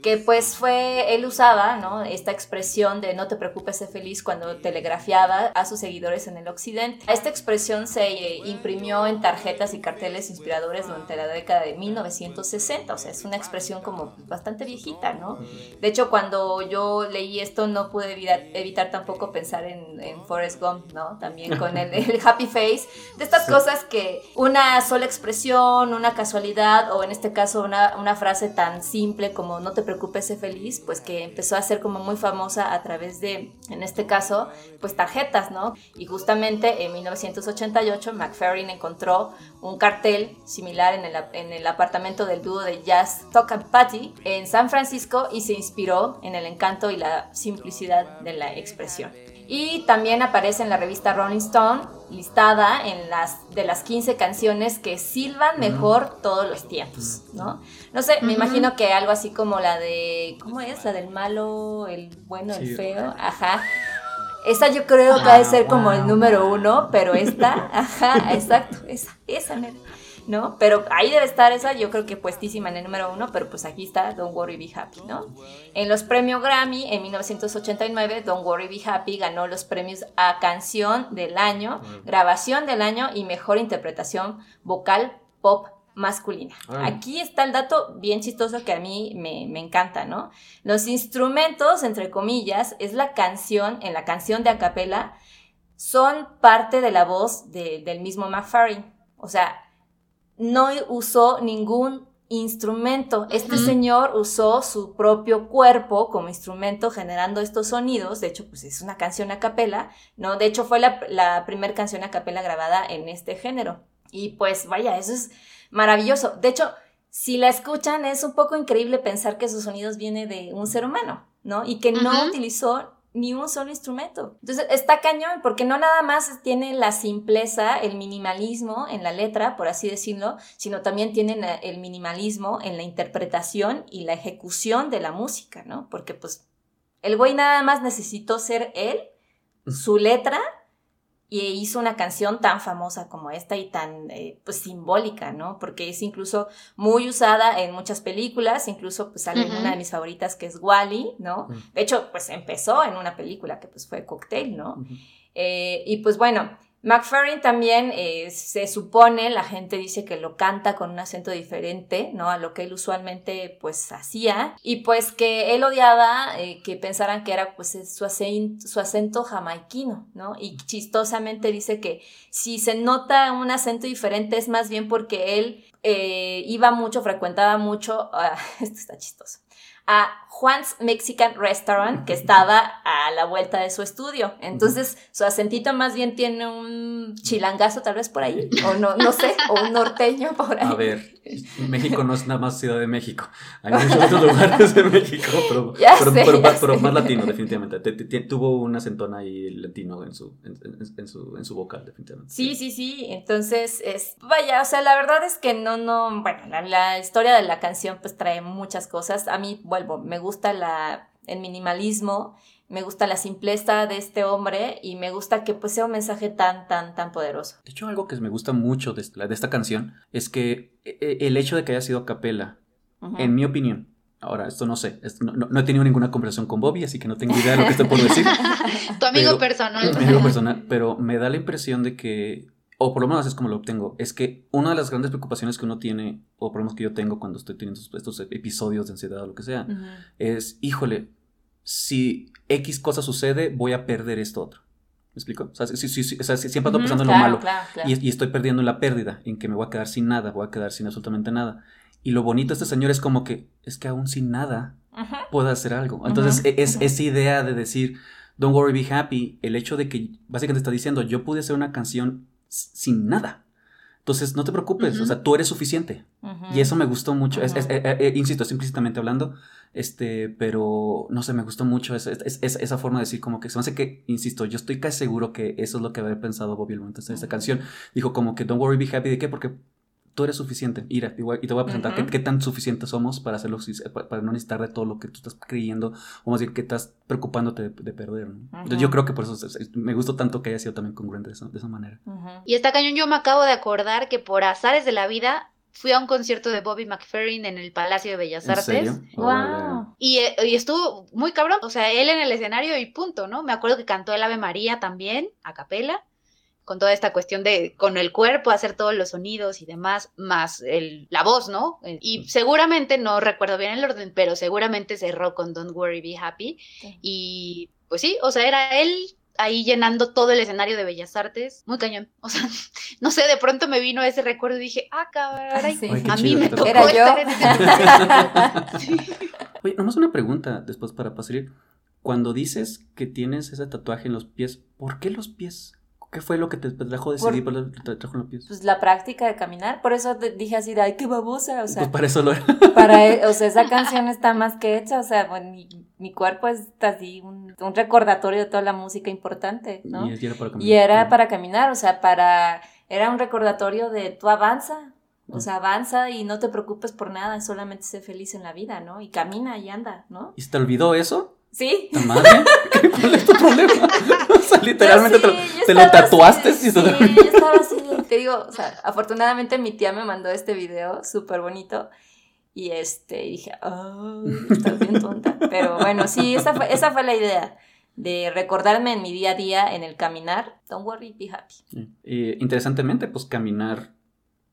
que pues fue, él usaba, ¿no? Esta expresión de no te preocupes, sé feliz cuando telegrafiaba a sus seguidores en el occidente. Esta expresión se eh, imprimió en tarjetas y carteles inspiradores durante la década de 1960, o sea, es una expresión como bastante viejita, ¿no? De hecho, cuando yo leí esto no pude evitar, tampoco pensar en, en, Forrest Gump, ¿no? También con el, el happy face, de estas cosas que una sola expresión, una casualidad o en este caso una, una frase tan simple como no te preocupes, feliz, pues que empezó a ser como muy famosa a través de, en este caso, pues tarjetas, ¿no? Y justamente en 1988 McFerrin encontró un cartel similar en el, en el apartamento del dúo de jazz Talk and Patty en San Francisco y se inspiró en el encanto y la simplicidad de la expresión. Y también aparece en la revista Rolling Stone, listada en las de las 15 canciones que silban mejor todos los tiempos, ¿no? No sé, me imagino que algo así como la de, ¿cómo es? La del malo, el bueno, el feo, ajá. Esa yo creo que va a ser como el número uno, pero esta, ajá, exacto, esa, esa, ¿no? Pero ahí debe estar esa, yo creo que puestísima en el número uno, pero pues aquí está Don't Worry Be Happy, ¿no? En los premios Grammy en 1989, Don't Worry Be Happy ganó los premios a canción del año, grabación del año y mejor interpretación vocal pop masculina. Aquí está el dato bien chistoso que a mí me, encanta, ¿no? Los instrumentos, entre comillas, es la canción, en la canción de acapella, son parte de la voz del mismo McFarlane. O sea, no usó ningún instrumento. Este señor usó su propio cuerpo como instrumento generando estos sonidos. De hecho, pues es una canción a capela, ¿no? De hecho, fue la, la primera canción a capela grabada en este género. Y pues vaya, eso es maravilloso. De hecho, si la escuchan, es un poco increíble pensar que esos sonidos vienen de un ser humano, ¿no? Y que no utilizó ni un solo instrumento. Entonces está cañón, porque no nada más tiene la simpleza, el minimalismo en la letra, por así decirlo, sino también tienen el minimalismo en la interpretación y la ejecución de la música, ¿no? Porque pues El güey nada más necesitó ser él, su letra, y hizo una canción tan famosa como esta y tan eh, pues simbólica, ¿no? Porque es incluso muy usada en muchas películas, incluso pues sale en una de mis favoritas que es Wally, ¿no? De hecho, pues empezó en una película que pues fue Cocktail, ¿no? Eh, y pues bueno, McFerrin también eh, se supone, la gente dice que lo canta con un acento diferente, ¿no? A lo que él usualmente pues hacía. Y pues que él odiaba eh, que pensaran que era pues su acento, su acento jamaiquino, ¿no? Y chistosamente dice que si se nota un acento diferente es más bien porque él eh, iba mucho, frecuentaba mucho, ah, esto está chistoso, a Juan's Mexican Restaurant, que estaba a la vuelta de su estudio. Entonces, su acentito más bien tiene un chilangazo tal vez por ahí, o no, no sé, o un norteño por ahí.
A ver, México no es nada más Ciudad de México. Hay muchos otros lugares de México, pero, pero, más latino, definitivamente. tuvo un acentón ahí latino en su, en, su, en su vocal, definitivamente.
Sí, sí, sí. Entonces, es, vaya, o sea, la verdad es que no, no, bueno, la, la historia de la canción pues trae muchas cosas. A mí, vuelvo, me gusta la, el minimalismo, me gusta la simpleza de este hombre y me gusta que pues sea un mensaje tan, tan, tan poderoso.
De hecho, algo que me gusta mucho de, de esta canción es que e, e, el hecho de que haya sido capela, en mi opinión, ahora esto no sé, no, he tenido ninguna conversación con Bobby, así que no tengo idea de lo que estoy por decir.
tu amigo personal.
Mi amigo personal, pero me da la impresión de que o por lo menos es como lo obtengo, es que una de las grandes preocupaciones que uno tiene, o problemas que yo tengo cuando estoy teniendo estos episodios de ansiedad o lo que sea, es, híjole, si X cosa sucede, voy a perder esto otro. ¿Me explico? O sea, siempre ando pensando en lo malo. Y, estoy perdiendo la pérdida, en que me voy a quedar sin nada, voy a quedar sin absolutamente nada. Y lo bonito de este señor es como que, es que aún sin nada, puedo hacer algo. Entonces, e, es esa idea de decir, don't worry, be happy, el hecho de que básicamente está diciendo, yo pude hacer una canción sin nada. Entonces, no te preocupes, o sea, tú eres suficiente. Y eso me gustó mucho. es, eh, eh, insisto, es implícitamente hablando, este, pero no sé, me gustó mucho esa, esa forma de decir como que se me hace que, insisto, yo estoy casi seguro que eso es lo que había pensado Bobby el momento de esta canción. Dijo como que don't worry, be happy, ¿de qué? Porque tú eres suficiente. Mira, y te voy a presentar qué, tan suficientes somos para hacerlo, para no necesitar de todo lo que tú estás creyendo, o más bien que estás preocupándote de, perder. Entonces yo creo que por eso me gustó tanto que haya sido también congruente de esa, de esa manera.
Y esta cañón yo me acabo de acordar que por azares de la vida fui a un concierto de Bobby McFerrin en el Palacio de Bellas Artes. Wow. Y, eh, y, estuvo muy cabrón. O sea, él en el escenario y punto, ¿no? Me acuerdo que cantó el Ave María también, a capela con toda esta cuestión de con el cuerpo hacer todos los sonidos y demás, más el, la voz, ¿no? Eh, y seguramente, no recuerdo bien el orden, pero seguramente cerró con Don't Worry, Be Happy. Y pues sí, o sea, era él ahí llenando todo el escenario de Bellas Artes, muy cañón. O sea, no sé, de pronto me vino ese recuerdo y dije, ah, cabrón, a mí me tocó ¿Era
yo? Oye, nomás una pregunta después para pasar. Cuando dices que tienes ese tatuaje en los pies, ¿por qué los pies? ¿Qué fue lo que te trajo decidir por, te trajo los pies?
Pues la práctica de caminar, por eso te dije así de, ay, qué babosa, o sea.
Pues para eso lo era.
Para, e, o sea, esa canción está más que hecha, o sea, bueno, mi, mi cuerpo es así, un, un, recordatorio de toda la música importante, ¿no? Y, era para caminar. Y era para caminar, o sea, para, era un recordatorio de tú avanza, o sea, avanza y no te preocupes por nada, solamente sé feliz en la vida, ¿no? Y camina y anda, ¿no?
¿Y se te olvidó eso?
Sí.
madre? ¿Cuál es tu problema? o sea, literalmente te, lo, tatuaste
sí, yo estaba así, te digo, o sea, afortunadamente mi tía me mandó este video súper bonito y este, dije, oh, estás bien tonta. Pero bueno, sí, esa fue, esa fue la idea de recordarme en mi día a día, en el caminar, don't worry, be happy.
Y, interesantemente, pues caminar,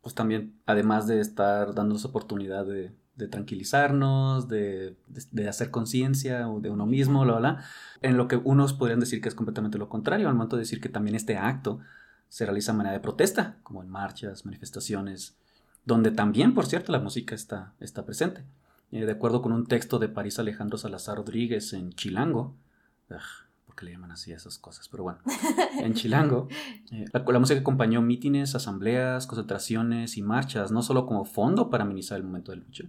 pues también, además de estar dándonos oportunidad de de tranquilizarnos, de, hacer conciencia de uno mismo, la bla, en lo que unos podrían decir que es completamente lo contrario, al momento de decir que también este acto se realiza de manera de protesta, como en marchas, manifestaciones, donde también, por cierto, la música está, está presente. Eh, de acuerdo con un texto de París Alejandro Salazar Rodríguez en Chilango, ¿por qué le llaman así esas cosas? Pero bueno, en Chilango, eh, la, la, música acompañó mítines, asambleas, concentraciones y marchas, no solo como fondo para amenizar el momento de lucha,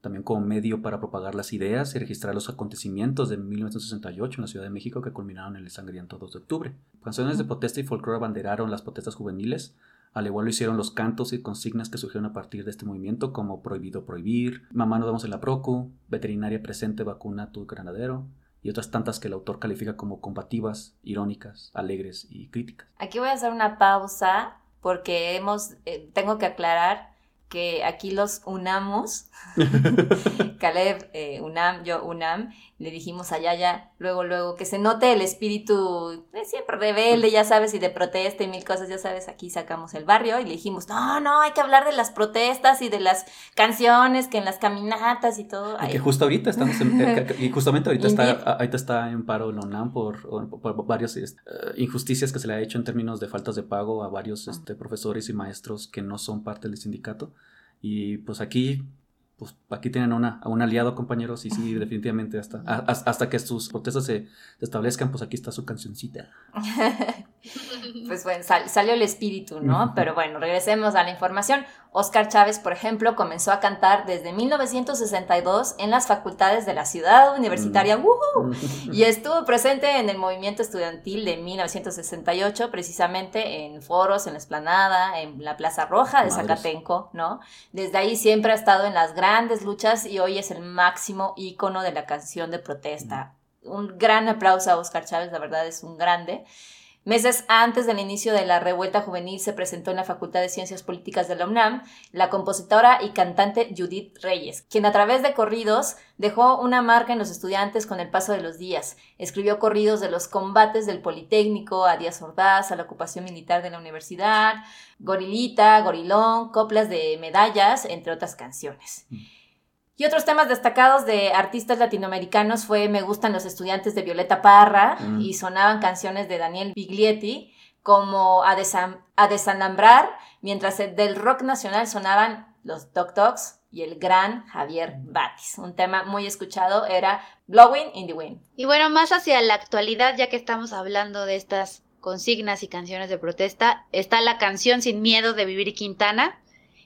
también como medio para propagar las ideas y registrar los acontecimientos de 1968 en la Ciudad de México que culminaron en el sangriento 2 de octubre. Canciones de protesta y folclore abanderaron las protestas juveniles, al igual lo hicieron los cantos y consignas que surgieron a partir de este movimiento como prohibido prohibir, mamá nos vamos en la procu, veterinaria presente vacuna tu granadero, y otras tantas que el autor califica como combativas, irónicas, alegres y críticas.
Aquí voy a hacer una pausa porque hemos, eh, tengo que aclarar que aquí los unamos, Caleb, eh, Unam, yo Unam, le dijimos a Yaya, luego, luego, que se note el espíritu de siempre rebelde, ya sabes, y de protesta y mil cosas, ya sabes, aquí sacamos el barrio y le dijimos, no, no, hay que hablar de las protestas y de las canciones, que en las caminatas y todo.
Y que justo ahorita estamos en, eh, y justamente ahorita está, ahorita está en paro la UNAM por, por, varias este, injusticias que se le ha hecho en términos de faltas de pago a varios este, profesores y maestros que no son parte del sindicato. Y pues aquí pues aquí tienen una, a un aliado, compañeros, y sí, definitivamente hasta, hasta que sus protestas se, establezcan, pues aquí está su cancioncita.
pues bueno, salió el espíritu, ¿no? Pero bueno, regresemos a la información. Oscar Chávez, por ejemplo, comenzó a cantar desde 1962 en las facultades de la ciudad universitaria mm. y estuvo presente en el movimiento estudiantil de 1968, precisamente en foros, en la esplanada, en la Plaza Roja de Zacatenco, ¿no? Desde ahí siempre ha estado en las grandes luchas y hoy es el máximo ícono de la canción de protesta. Mm. Un gran aplauso a Oscar Chávez, la verdad es un grande. Meses antes del inicio de la revuelta juvenil se presentó en la Facultad de Ciencias Políticas de la UNAM la compositora y cantante Judith Reyes, quien a través de corridos dejó una marca en los estudiantes con el paso de los días. Escribió corridos de los combates del Politécnico, a Díaz Ordaz, a la ocupación militar de la universidad, Gorilita, Gorilón, coplas de medallas, entre otras canciones. Mm. Y otros temas destacados de artistas latinoamericanos fue Me gustan los estudiantes de Violeta Parra mm. y sonaban canciones de Daniel Biglietti como A, Desanambrar, mientras del rock nacional sonaban los Doc Dogs y el gran Javier Batis. Un tema muy escuchado era Blowing in the Wind.
Y bueno, más hacia la actualidad, ya que estamos hablando de estas consignas y canciones de protesta, está la canción Sin Miedo de Vivir Quintana,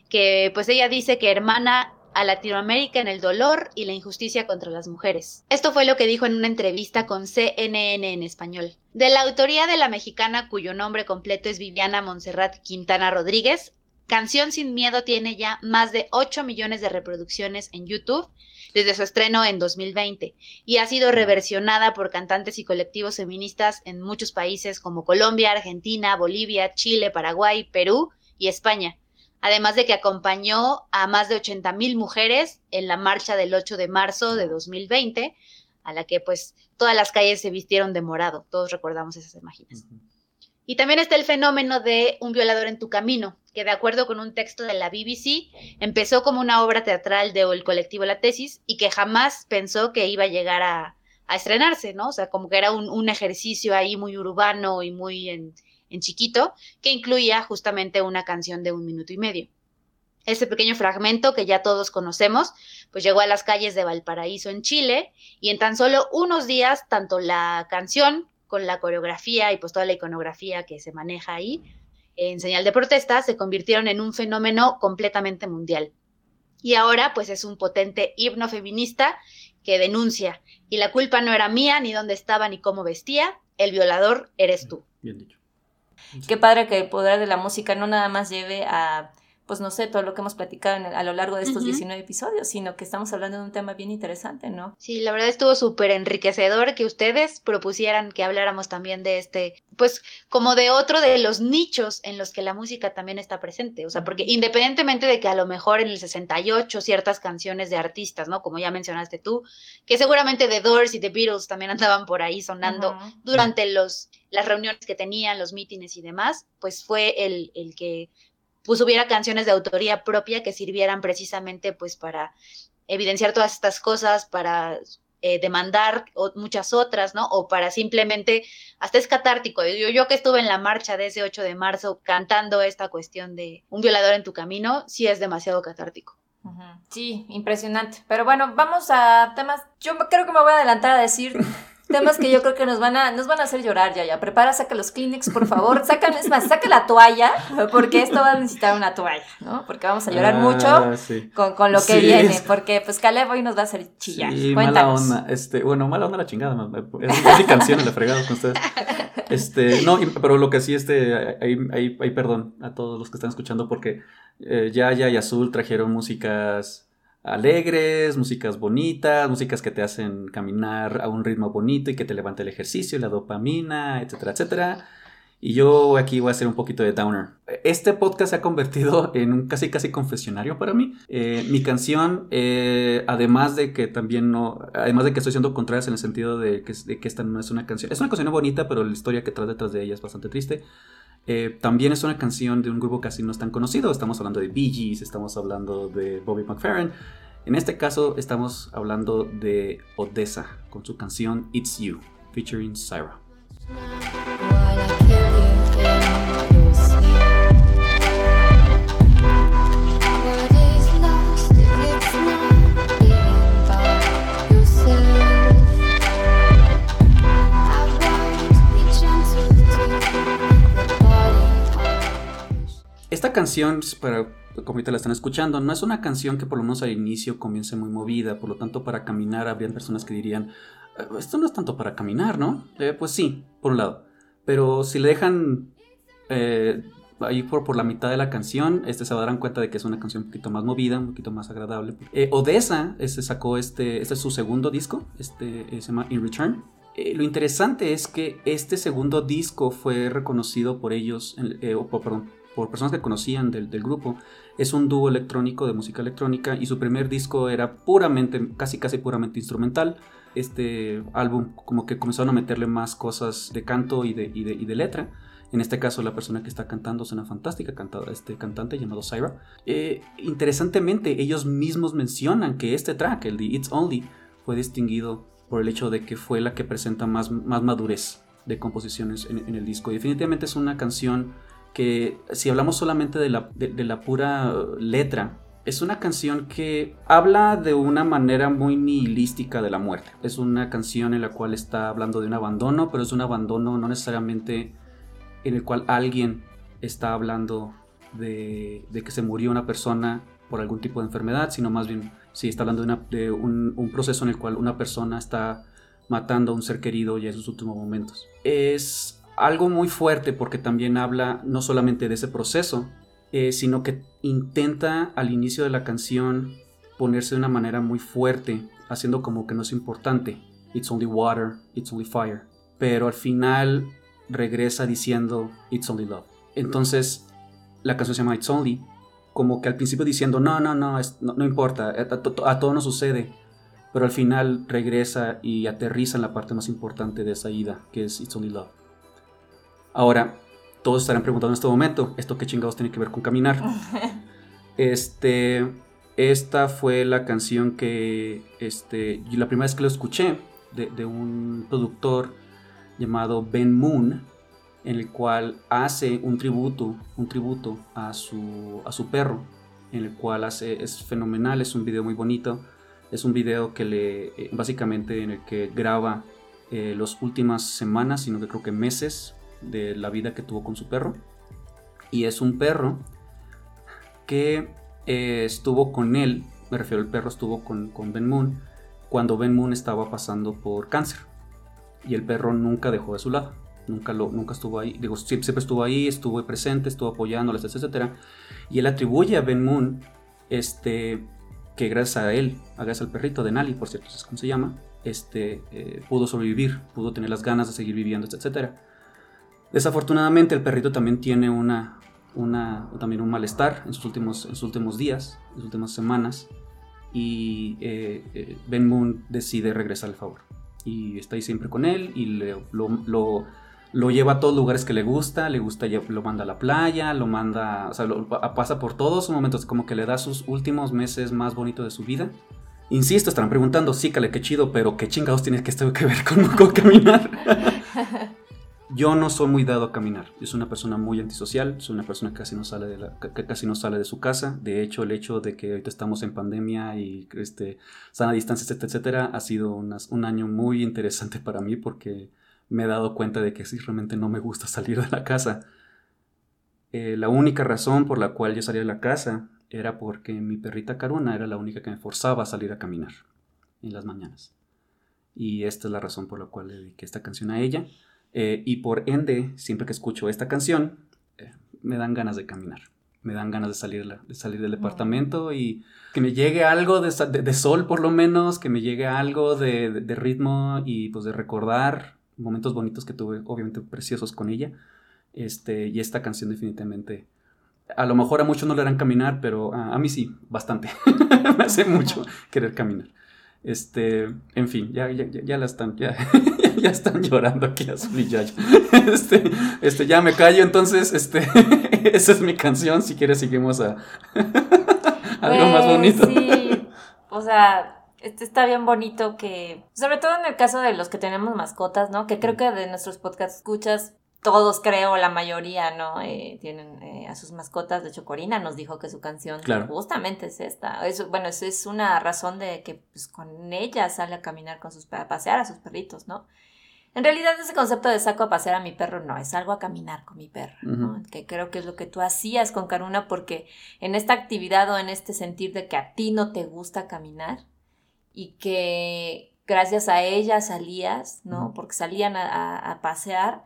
que pues ella dice que hermana a Latinoamérica en el dolor y la injusticia contra las mujeres. Esto fue lo que dijo en una entrevista con CNN en español. De la autoría de la mexicana cuyo nombre completo es Viviana Montserrat Quintana Rodríguez, Canción sin Miedo tiene ya más de 8 millones de reproducciones en YouTube desde su estreno en 2020 y ha sido reversionada por cantantes y colectivos feministas en muchos países como Colombia, Argentina, Bolivia, Chile, Paraguay, Perú y España además de que acompañó a más de 80 mil mujeres en la marcha del 8 de marzo de 2020, a la que pues todas las calles se vistieron de morado, todos recordamos esas imágenes. Y también está el fenómeno de Un violador en tu camino, que de acuerdo con un texto de la BBC, empezó como una obra teatral del colectivo La Tesis y que jamás pensó que iba a llegar a, estrenarse, ¿no? O sea, como que era un, un ejercicio ahí muy urbano y muy en, en chiquito, que incluía justamente una canción de un minuto y medio. Ese pequeño fragmento que ya todos conocemos, pues llegó a las calles de Valparaíso en Chile y en tan solo unos días, tanto la canción con la coreografía y pues toda la iconografía que se maneja ahí en señal de protesta se convirtieron en un fenómeno completamente mundial. Y ahora pues es un potente himno feminista que denuncia y la culpa no era mía, ni dónde estaba, ni cómo vestía, el violador eres tú.
Bien dicho.
Qué padre que el poder de la música no nada más lleve a pues no sé, todo lo que hemos platicado a lo largo de estos 19 episodios, sino que estamos hablando de un tema bien interesante, ¿no?
Sí, la verdad estuvo súper enriquecedor que ustedes propusieran que habláramos también de este, pues como de otro de los nichos en los que la música también está presente, o sea, porque independientemente de que a lo mejor en el 68 ciertas canciones de artistas, ¿no? Como ya mencionaste tú, que seguramente The Doors y The Beatles también andaban por ahí sonando durante los las reuniones que tenían, los mítines y demás, pues fue el, el que pues hubiera canciones de autoría propia que sirvieran precisamente pues para evidenciar todas estas cosas, para eh, demandar muchas otras, ¿no? O para simplemente, hasta es catártico. Yo, yo que estuve en la marcha de ese 8 de marzo cantando esta cuestión de un violador en tu camino, sí es demasiado catártico.
Sí, impresionante. Pero bueno, vamos a temas. Yo creo que me voy a adelantar a decir temas que yo creo que nos van a, nos van a hacer llorar ya, ya. Prepara, saca los Kleenex, por favor. Saca, es más, saca la toalla, porque esto va a necesitar una toalla, ¿no? Porque vamos a llorar ah, mucho con, con, lo que viene, porque pues Caleb hoy nos va a hacer chillar. Sí,
mala onda. Este, bueno, mala onda la chingada, es, mi canción, la fregada con ustedes. Este, no, pero lo que sí, este, hay, hay, hay perdón a todos los que están escuchando, porque eh, ya, ya y Azul trajeron músicas alegres, músicas bonitas, músicas que te hacen caminar a un ritmo bonito y que te levanta el ejercicio, la dopamina, etcétera, etcétera. Y yo aquí voy a hacer un poquito de downer. Este podcast se ha convertido en un casi casi confesionario para mí. Eh, mi canción, eh, además de que también no, además de que estoy siendo contrarias en el sentido de que, de que, esta no es una canción, es una canción bonita, pero la historia que trae detrás de ella es bastante triste. Eh, también es una canción de un grupo casi no es tan conocido. Estamos hablando de Bee Gees, estamos hablando de Bobby McFerrin. En este caso estamos hablando de Odessa con su canción It's You, featuring Syra. Canción, para como ahorita la están escuchando, no es una canción que por lo menos al inicio comience muy movida, por lo tanto para caminar habrían personas que dirían, eh, esto no es tanto para caminar, ¿no? Eh, pues sí, por un lado. Pero si le dejan eh, ahí por, por la mitad de la canción, este, se darán cuenta de que es una canción un poquito más movida, un poquito más agradable. Odessa este, sacó este, este es su segundo disco, este se llama In Return. lo interesante es que este segundo disco fue reconocido por ellos, o perdón, por personas que conocían del, del, grupo. Es un dúo electrónico de música electrónica y su primer disco era puramente, casi casi puramente instrumental este álbum como que comenzaron a meterle más cosas de canto y de, y de, letra. En este caso, la persona que está cantando es una fantástica cantada, este cantante llamado Syra. Eh, interesantemente, ellos mismos mencionan que este track, el de It's Only, fue distinguido por el hecho de que fue la que presenta más, más madurez de composiciones en, el disco. Y definitivamente es una canción que, si hablamos solamente de la, de la pura letra, es una canción que habla de una manera muy nihilística de la muerte. Es una canción en la cual está hablando de un abandono, pero es un abandono no necesariamente en el cual alguien está hablando de, que se murió una persona por algún tipo de enfermedad, sino más bien sí está hablando de, un, proceso en el cual una persona está matando a un ser querido ya en sus últimos momentos. Es algo muy fuerte porque también habla no solamente de ese proceso, eh, sino que intenta al inicio de la canción ponerse de una manera muy fuerte, haciendo como que no es importante. It's only water, it's only fire. Pero al final regresa diciendo It's only love. Entonces la canción se llama It's only, como que al principio diciendo no, no, no, no, importa, a, a todo nos sucede. Pero al final regresa y aterriza en la parte más importante de esa ida, que es It's only love. Ahora, todos estarán preguntando en este momento, ¿esto qué chingados tiene que ver con caminar? este, esta fue la canción que, este, la primera vez que lo escuché de, un productor llamado Ben Moon, en el cual hace un tributo, un tributo a su, a su perro, en el cual hace, es fenomenal, es un video muy bonito, es un video que le, eh, básicamente en el que graba eh, las últimas semanas, sino que creo que meses de la vida que tuvo con su perro. Y es un perro que eh, estuvo con él, me refiero al perro estuvo con, con Ben Moon, cuando Ben Moon estaba pasando por cáncer. Y el perro nunca dejó de su lado. Nunca, lo, nunca estuvo ahí, digo, siempre, estuvo ahí, estuvo presente, estuvo apoyándoles, etc. Y él atribuye a Ben Moon este, que gracias a él, gracias al perrito de Nali, por cierto, es como se llama, este, eh, pudo sobrevivir, pudo tener las ganas de seguir viviendo, etc. Desafortunadamente el perrito también tiene una, una, también un malestar en sus últimos, en sus últimos días, en sus últimas semanas, y eh, eh, Ben Moon decide regresar al favor. Y está ahí siempre con él y lo, lo, lleva a todos lugares que le gusta, le gusta, lo manda a la playa, lo manda, o sea, pasa por todos sus momentos, como que le da sus últimos meses más bonitos de su vida. Insisto, estarán preguntando, sí, cale, qué chido, pero qué chingados tiene que que ver con, con caminar. Yo no soy muy dado a caminar. Yo soy una persona muy antisocial, soy una persona que casi no sale de, casi no sale de su casa. De hecho, el hecho de que ahorita estamos en pandemia y este, sana distancia, etcétera, etcétera, ha sido un año muy interesante para mí porque me he dado cuenta de que sí, realmente no me gusta salir de la casa. Eh, la única razón por la cual yo salía de la casa era porque mi perrita Caruna era la única que me forzaba a salir a caminar en las mañanas. Y esta es la razón por la cual le dediqué esta canción a ella. Eh, y por ende, siempre que escucho esta canción, eh, me dan ganas de caminar. me dan ganas de salir, de salir del departamento y que me llegue algo de, sol por lo menos, que me llegue algo de, ritmo y pues de recordar momentos bonitos que tuve, obviamente preciosos con ella. Este, y esta canción definitivamente, a lo mejor a muchos no le harán caminar, pero a, a mí sí, bastante. me hace mucho querer caminar. Este, en fin, ya, ya, ya la están, ya, ya están llorando aquí Azul y Yayo. Este, este, ya me callo, entonces, este, esa es mi canción. Si quieres, seguimos a algo más
bonito. Sí, o sea, este está bien bonito que, sobre todo en el caso de los que tenemos mascotas, ¿no? Que creo que de nuestros podcast escuchas, todos creo, la mayoría, ¿no? Eh, tienen eh, a sus mascotas. De hecho, Corina nos dijo que su canción justamente es esta. Eso, bueno, eso es una razón de que pues, con ella sale a caminar con sus, a pasear a sus perritos, ¿no? En realidad ese concepto de saco a pasear a mi perro no, es algo a caminar con mi perro, ¿no? Que creo que es lo que tú hacías con Caruna porque en esta actividad o en este sentir de que a ti no te gusta caminar y que gracias a ella salías, ¿no? Porque salían a pasear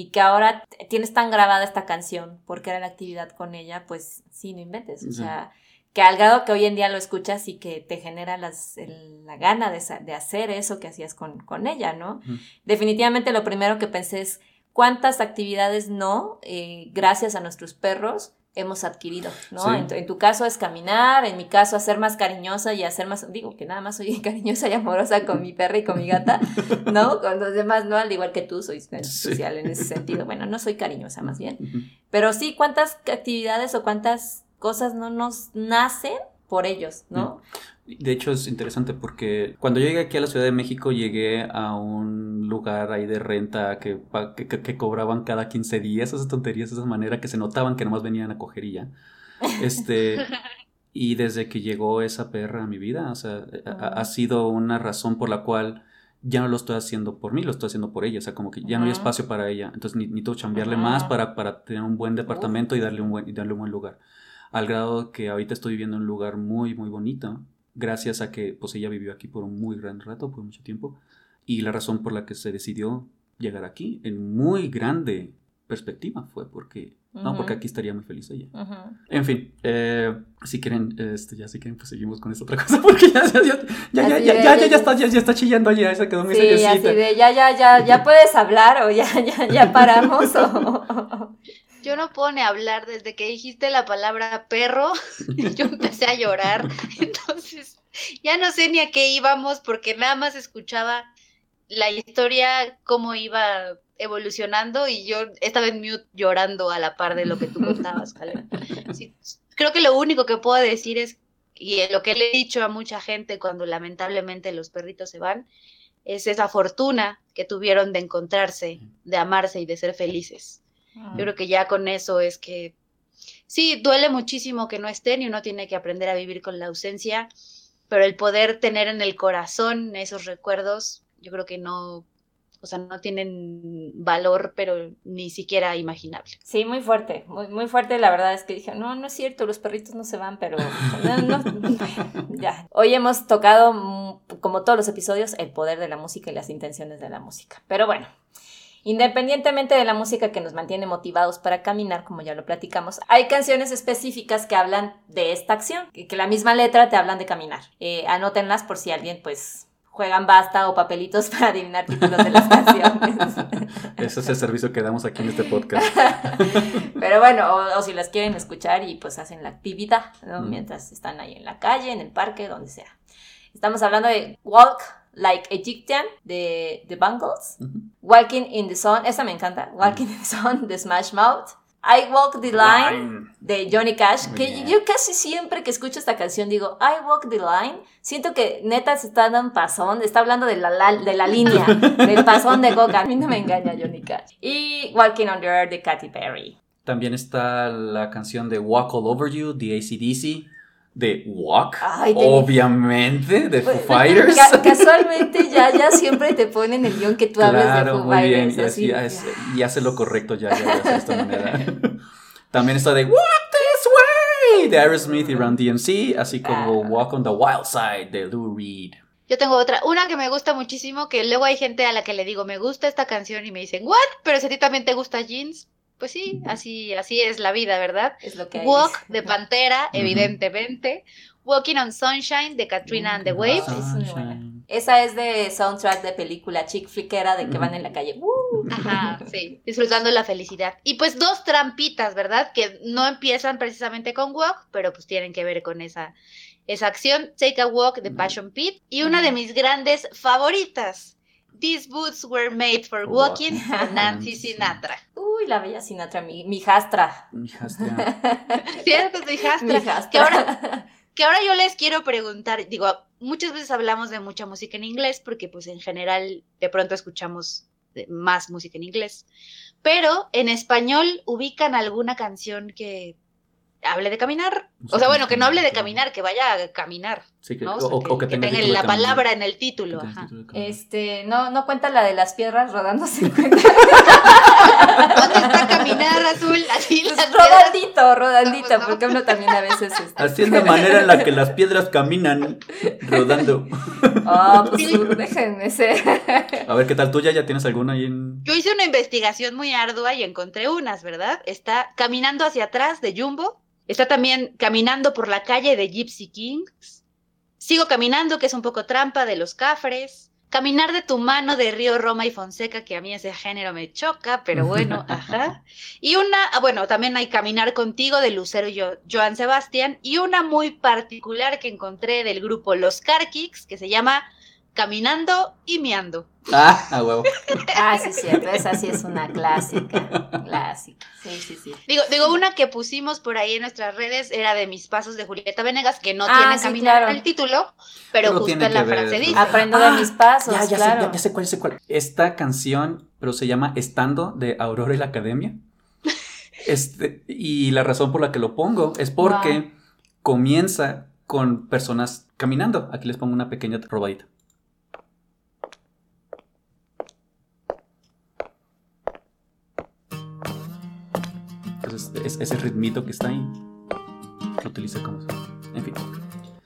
y que ahora tienes tan grabada esta canción porque era la actividad con ella, pues sí, no inventes. O sea, que al grado que hoy en día lo escuchas y que te genera las, la gana de, de, hacer eso que hacías con, con ella, ¿no? Definitivamente lo primero que pensé es cuántas actividades no, eh, gracias a nuestros perros, hemos adquirido, ¿no? En, tu caso es caminar, en mi caso hacer más cariñosa y hacer más, digo que nada más soy cariñosa y amorosa con mi perra y con mi gata, ¿no? Con los demás no, al igual que tú, soy especial en ese sentido. Bueno, no soy cariñosa más bien, pero sí, ¿cuántas actividades o cuántas cosas no nos nacen por ellos, ¿no?
De hecho es interesante porque cuando yo llegué aquí a la Ciudad de México llegué a un lugar ahí de renta que, que, cobraban cada 15 días, esas tonterías, esa manera que se notaban que nomás venían a coger y ya. Este, y desde que llegó esa perra a mi vida, o sea, ha, sido una razón por la cual ya no lo estoy haciendo por mí, lo estoy haciendo por ella, o sea, como que ya no hay espacio para ella, entonces necesito cambiarle más para, para tener un buen departamento y darle un buen, y darle un buen lugar. Al grado que ahorita estoy viviendo en un lugar muy, muy bonito, gracias a que pues ella vivió aquí por un muy gran rato, por mucho tiempo, y la razón por la que se decidió llegar aquí en muy grande perspectiva fue porque no porque aquí estaría muy feliz ella. En fin eh, si quieren este ya si quieren pues seguimos con esta otra cosa porque ya ya ya ya ya, ya, ya, ya, está ya, está chillando ya se quedó muy
sí, así de ya ya ya ya puedes hablar o ya ya ya paramos o
yo no puedo ni hablar desde que dijiste la palabra perro, yo empecé a llorar. Entonces, ya no sé ni a qué íbamos porque nada más escuchaba la historia, cómo iba evolucionando y yo estaba en mute llorando a la par de lo que tú contabas, creo que lo único que puedo decir es, y lo que le he dicho a mucha gente cuando lamentablemente los perritos se van, es esa fortuna que tuvieron de encontrarse, de amarse y de ser felices. Yo creo que ya con eso es que sí, duele muchísimo que no estén y uno tiene que aprender a vivir con la ausencia, pero el poder tener en el corazón esos recuerdos, yo creo que no, o sea, no tienen valor, pero ni siquiera imaginable.
Sí, muy fuerte, muy, muy fuerte. La verdad es que dije, no, no es cierto, los perritos no se van, pero ya. Hoy hemos tocado, mm, como todos los episodios, el poder de la música y las intenciones de la música. Pero bueno, Independientemente de la música que nos mantiene motivados para caminar, como ya lo platicamos, hay canciones específicas que hablan de esta acción, que, la misma letra te hablan de caminar. Eh, anótenlas por si alguien pues juegan basta o papelitos para adivinar títulos de las canciones.
Ese es el servicio que damos aquí en este podcast.
Pero bueno, o, si las quieren escuchar y pues hacen la actividad, ¿no? Mientras están ahí en la calle, en el parque, donde sea. Estamos hablando de Walk Like Egyptian de The Bungles, Walking in the Sun, esa me encanta, Walking in the Sun de Smash Mouth, I Walk the Line de Johnny Cash, que yo casi siempre que escucho esta canción digo, I Walk the Line, siento que neta se está dando un pasón, está hablando de la, de la línea, del pasón de Coca, a mí no me engaña Johnny Cash. Y Walking on the Earth de Katy Perry.
También está la canción de Walk All Over You de ACDC de Walk, obviamente, de Foo Fighters.
casualmente ya, ya siempre te ponen el guion que tú hables de Foo muy Bien,
y, hace lo correcto ya, ya, de esta manera. También está de Walk This Way de Aerosmith y Run DMC, así como ah. Walk on the Wild Side de Lou Reed.
Yo tengo otra, una que me gusta muchísimo, que luego hay gente a la que le digo, me gusta esta canción y me dicen, ¿what? Pero si a ti también te gusta Jeans, pues sí, así, así es la vida, ¿verdad?
Es lo que
Walk de Pantera, evidentemente. Walking on Sunshine de Katrina and the Waves.
Esa es de soundtrack de película chick flickera de que van en la calle. ¡Uh!
Ajá, sí, disfrutando la felicidad. Y pues dos trampitas, ¿verdad? Que no empiezan precisamente con Walk, pero pues tienen que ver con esa, esa acción. Take a Walk de Passion Pit. Y una de mis grandes favoritas. These boots were made for walking, Nancy Sinatra.
Uy, la bella Sinatra, mi, mi jastra.
Mi jastra.
Cierto, mi jastra.
Mi jastra.
Que ahora, que ahora yo les quiero preguntar, digo, muchas veces hablamos de mucha música en inglés porque pues en general de pronto escuchamos más música en inglés, pero en español ubican alguna canción que hable de caminar. O sea, bueno, que no hable de caminar, que vaya a caminar.
Sí, que,
¿no?
o, o que, tenga,
la palabra en el título. Ajá.
Este, no, no cuenta la de las piedras rodándose. cuenta.
¿Dónde está caminar azul? Así
Pues
las piedras.
rodandito, rodandito,
No, pues no.
porque uno también a veces este,
Así es la manera en la que las piedras caminan rodando.
Ah, pues déjenme ser.
A ver, ¿qué tal tuya? ¿Ya tienes alguna ahí en...?
Yo hice una investigación muy ardua y encontré unas, ¿verdad? Está Caminando hacia atrás de Jumbo. Está también Caminando por la calle de Gypsy Kings. Sigo caminando, que es un poco trampa de los Cafres. Caminar de tu mano de Río Roma y Fonseca, que a mí ese género me choca, pero bueno, ajá. Y una, ah, bueno, también hay Caminar contigo de Lucero y Jo- Joan Sebastián. Y una muy particular que encontré del grupo Los Car Kicks, que se llama Caminando y Miando.
Ah, a huevo.
Ah, sí, cierto, esa sí es una clásica. Clásica. Sí, sí, sí.
Digo, digo, una que pusimos por ahí en nuestras redes era de mis pasos de Julieta Venegas, que no
Ah,
tiene
sí,
caminar
claro.
en el título, pero,
Pero
justo en la frase dice.
Aprendo de
Ah,
mis pasos,
Ya, ya, sé, ya sé cuál, ya sé cuál. Esta canción, pero se llama Estando de Aurora y la Academia. Este, y la razón por la que lo pongo es porque comienza con personas caminando. Aquí les pongo una pequeña robadita. Entonces, es- ese ritmito que está ahí lo utiliza como. En fin.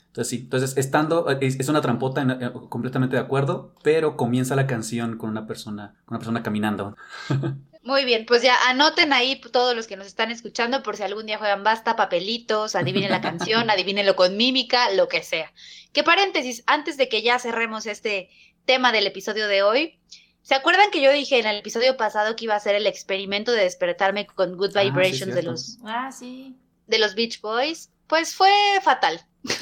Entonces, sí, entonces estando, es, es una trampota, en- eh, completamente de acuerdo, pero comienza la canción con una persona, con una persona caminando.
Muy bien, pues ya anoten ahí todos los que nos están escuchando por si algún día juegan basta, papelitos, adivinen la canción, adivínenlo con mímica, lo que sea. Que paréntesis, antes de que ya cerremos este tema del episodio de hoy, ¿se acuerdan que yo dije en el episodio pasado que iba a hacer el experimento de despertarme con Good
Ah, sí,
Vibrations de los
Ah, sí.
de los Beach Boys? Pues fue fatal.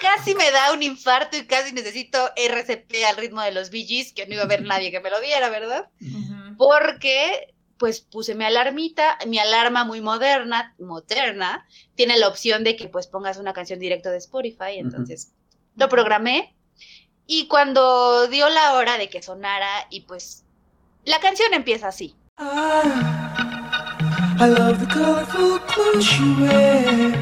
casi me da un infarto y casi necesito RCP al ritmo de los Bee Gees, que no iba a haber nadie que me lo diera, ¿verdad? Porque pues puse mi alarmita, mi alarma muy moderna, moderna, tiene la opción de que pues pongas una canción directa de Spotify, entonces lo programé y cuando dio la hora de que sonara y pues la canción empieza así.
I love the colorful clothes you wear.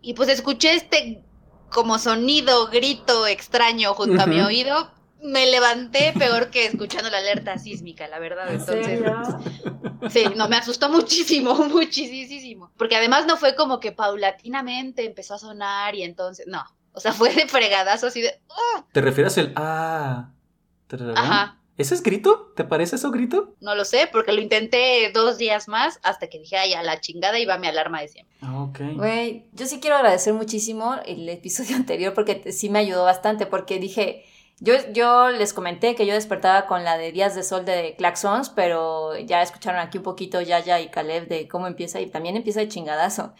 Y pues escuché este como sonido, grito extraño junto a mi oído. Me levanté peor que escuchando la alerta sísmica, la verdad.
¿En
Entonces,
serio?
sí, no, me asustó muchísimo, muchísimo. Porque además no fue como que paulatinamente empezó a sonar y entonces, no. O sea, fue de fregadazo así de. ¡ah!
¿Te refieres al ah?
Ajá.
¿Ese es grito? ¿Te parece eso grito?
No lo sé, porque lo intenté dos días más hasta que dije, ay, a la chingada iba mi alarma de siempre.
Ah, ok.
Güey, yo sí quiero agradecer muchísimo el episodio anterior porque sí me ayudó bastante porque dije, yo, yo les comenté que yo despertaba con la de Días de Sol de Claxons, pero ya escucharon aquí un poquito Yaya y Caleb de cómo empieza y también empieza de chingadazo.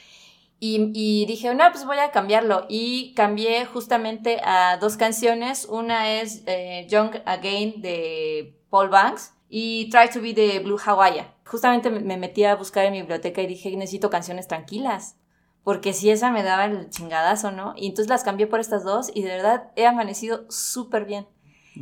Y, y dije, no, pues voy a cambiarlo. Y cambié justamente a dos canciones. Una es eh, Young Again de Paul Banks y Try to be de Blue Hawaii. Justamente me- me metí a buscar en mi biblioteca y dije, necesito canciones tranquilas. Porque si esa me daba el chingadazo, ¿no? Y entonces las cambié por estas dos y de verdad he amanecido súper bien.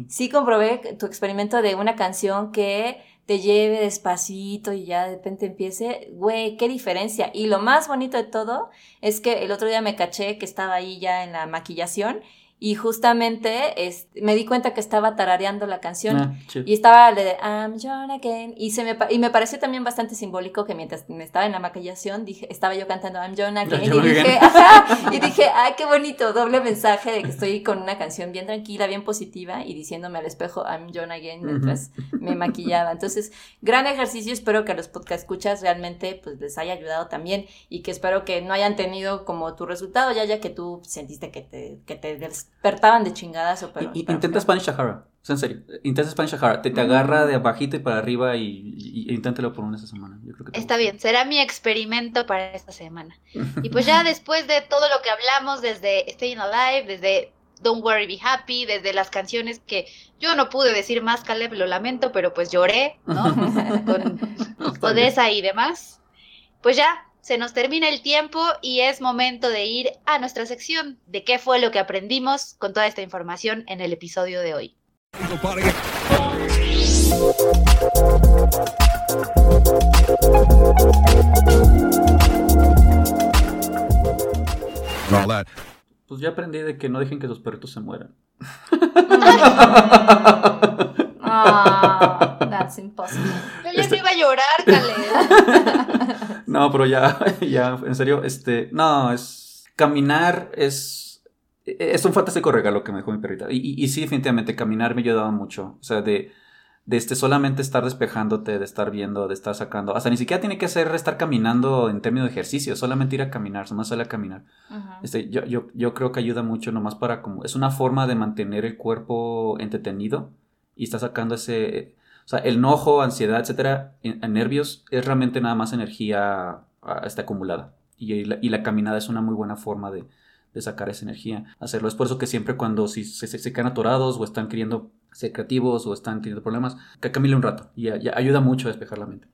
Sí comprobé tu experimento de una canción que te lleve despacito y ya de repente empiece, güey, qué diferencia. Y lo más bonito de todo es que el otro día me caché que estaba ahí ya en la maquillación y justamente es- me di cuenta que estaba tarareando la canción
Ah,
y estaba la de I'm John Again y, se me, y me pareció también bastante simbólico que mientras me estaba en la maquillación dije, estaba yo cantando I'm John Again y dije, ajá, y dije, ay, qué bonito, doble mensaje de que estoy con una canción bien tranquila, bien positiva y diciéndome al espejo I'm John Again mientras me maquillaba. Entonces, gran ejercicio, espero que a los podcast escuchas realmente pues les haya ayudado también y que espero que no hayan tenido como tu resultado ya ya que tú sentiste que te, que te despertaban de chingadas o pero,
i-
pero-
intenta Spanish Sahara. O sea, en serio. Intenta Spanish Sahara. Te, te agarra de abajito y para arriba y, y- y inténtalo por una esa semana. Yo creo que te
Está bien, será mi experimento para esta semana. Y pues ya después de todo lo que hablamos, desde Staying Alive, desde Don't Worry Be Happy, desde las canciones que yo no pude decir más, Caleb, lo lamento, pero pues lloré, ¿no? Con. Odessa y demás. Pues ya, se nos termina el tiempo y es momento de ir a nuestra sección de qué fue lo que aprendimos con toda esta información en el episodio de hoy.
Pues ya aprendí de que no dejen que sus perritos se mueran.
Ah, that's impossible.
Yo ya
Este-
no iba a llorar, Caleb.
No, pero ya, ya, en serio, este, no, es, caminar es, es un fantástico regalo que me dejó mi perrita. Y, y, y sí, definitivamente, caminar me ayudaba mucho. O sea, de, de este, solamente estar despejándote, de estar viendo, de estar sacando. Hasta ni siquiera tiene que ser estar caminando en términos de ejercicio, solamente ir a caminar, nomás sale a caminar. Este, yo, yo, yo creo que ayuda mucho nomás para como, es una forma de mantener el cuerpo entretenido y está sacando ese, o sea, el enojo, ansiedad, etcétera, en, en nervios es realmente nada más energía ah, está acumulada y, la, y la caminada es una muy buena forma de, de sacar esa energía, hacerlo. Es por eso que siempre cuando si se, se, se quedan atorados o están queriendo ser creativos o están teniendo problemas, que camine un rato y, y ayuda mucho a despejar la mente.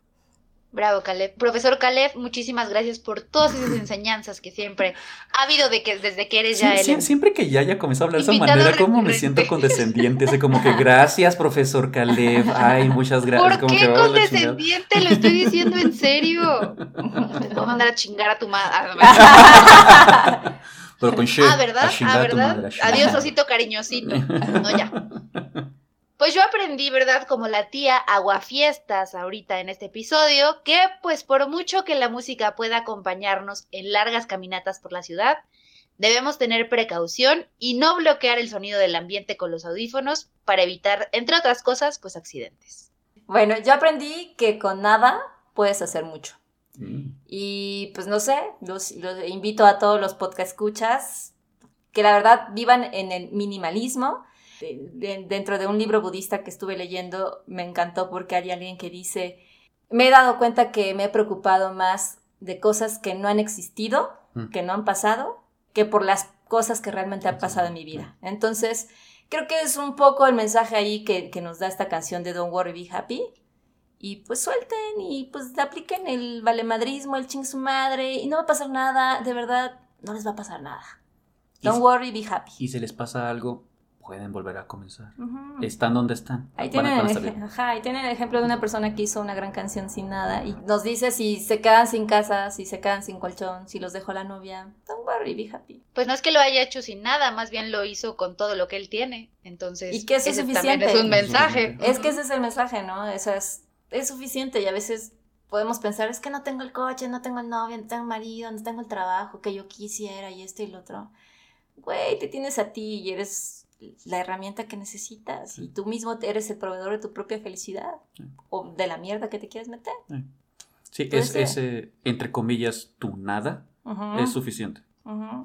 Bravo, Caleb. Profesor Caleb, muchísimas gracias por todas esas enseñanzas que siempre ha habido de que, desde que eres ya
Sie-
el...
sie- siempre que ya haya comenzado a hablar de esa manera, como me siento condescendiente. Así como que gracias, profesor Caleb. Ay, muchas gracias.
¿Por
como
qué
que, "Oh, la chingada".
condescendiente? Lo estoy diciendo en serio. Te puedo mandar a chingar a tu madre.
Pero con she,
Ah,
a
¿verdad?
chingar
Ah,
a tu
¿verdad?
madre, a.
Adiós, osito cariñosito. No, ya. Pues yo aprendí, ¿verdad? Como la tía aguafiestas ahorita en este episodio, que pues por mucho que la música pueda acompañarnos en largas caminatas por la ciudad, debemos tener precaución y no bloquear el sonido del ambiente con los audífonos para evitar, entre otras cosas, pues accidentes.
Bueno, yo aprendí que con nada puedes hacer mucho.
Mm.
Y pues no sé, los, los invito a todos los podcast escuchas que la verdad vivan en el minimalismo. De- de- dentro de un libro budista que estuve leyendo, me encantó porque hay alguien que dice, me he dado cuenta que me he preocupado más de cosas que no han existido,
Mm.
que no han pasado, que por las cosas que realmente han pasado en mi vida. Entonces, creo que es un poco el mensaje ahí que, que nos da esta canción de Don't Worry, Be Happy. Y pues suelten y pues apliquen el valemadrismo, el ching su madre, y no va a pasar nada, de verdad, no les va a pasar nada.
Y
Don't
si-
worry, be happy.
Y si les pasa algo, pueden volver a comenzar.
Ujú.
Están donde están.
Ahí
Van a-
tienen, el ajá, ahí tienen el ejemplo de una persona que hizo una gran canción sin nada y nos dice si se quedan sin casa, si se quedan sin colchón, si los dejó la novia. Don't worry, be happy.
Pues no es que lo haya hecho sin nada, más bien lo hizo con todo lo que él tiene. Entonces,
Y que eso es
ese también
suficiente.
es un mensaje.
Es que ese es el mensaje, ¿no? Eso es, es suficiente y a veces podemos pensar, es que no tengo el coche, no tengo el novio, no tengo el marido, no tengo el trabajo que yo quisiera y esto y lo otro. Güey, te tienes a ti y eres la herramienta que necesitas y tú mismo eres el proveedor de tu propia felicidad
Sí.
o de la mierda que te quieres meter.
Sí,
Puede
es,
ser.
es, eh, entre comillas, tu nada es suficiente.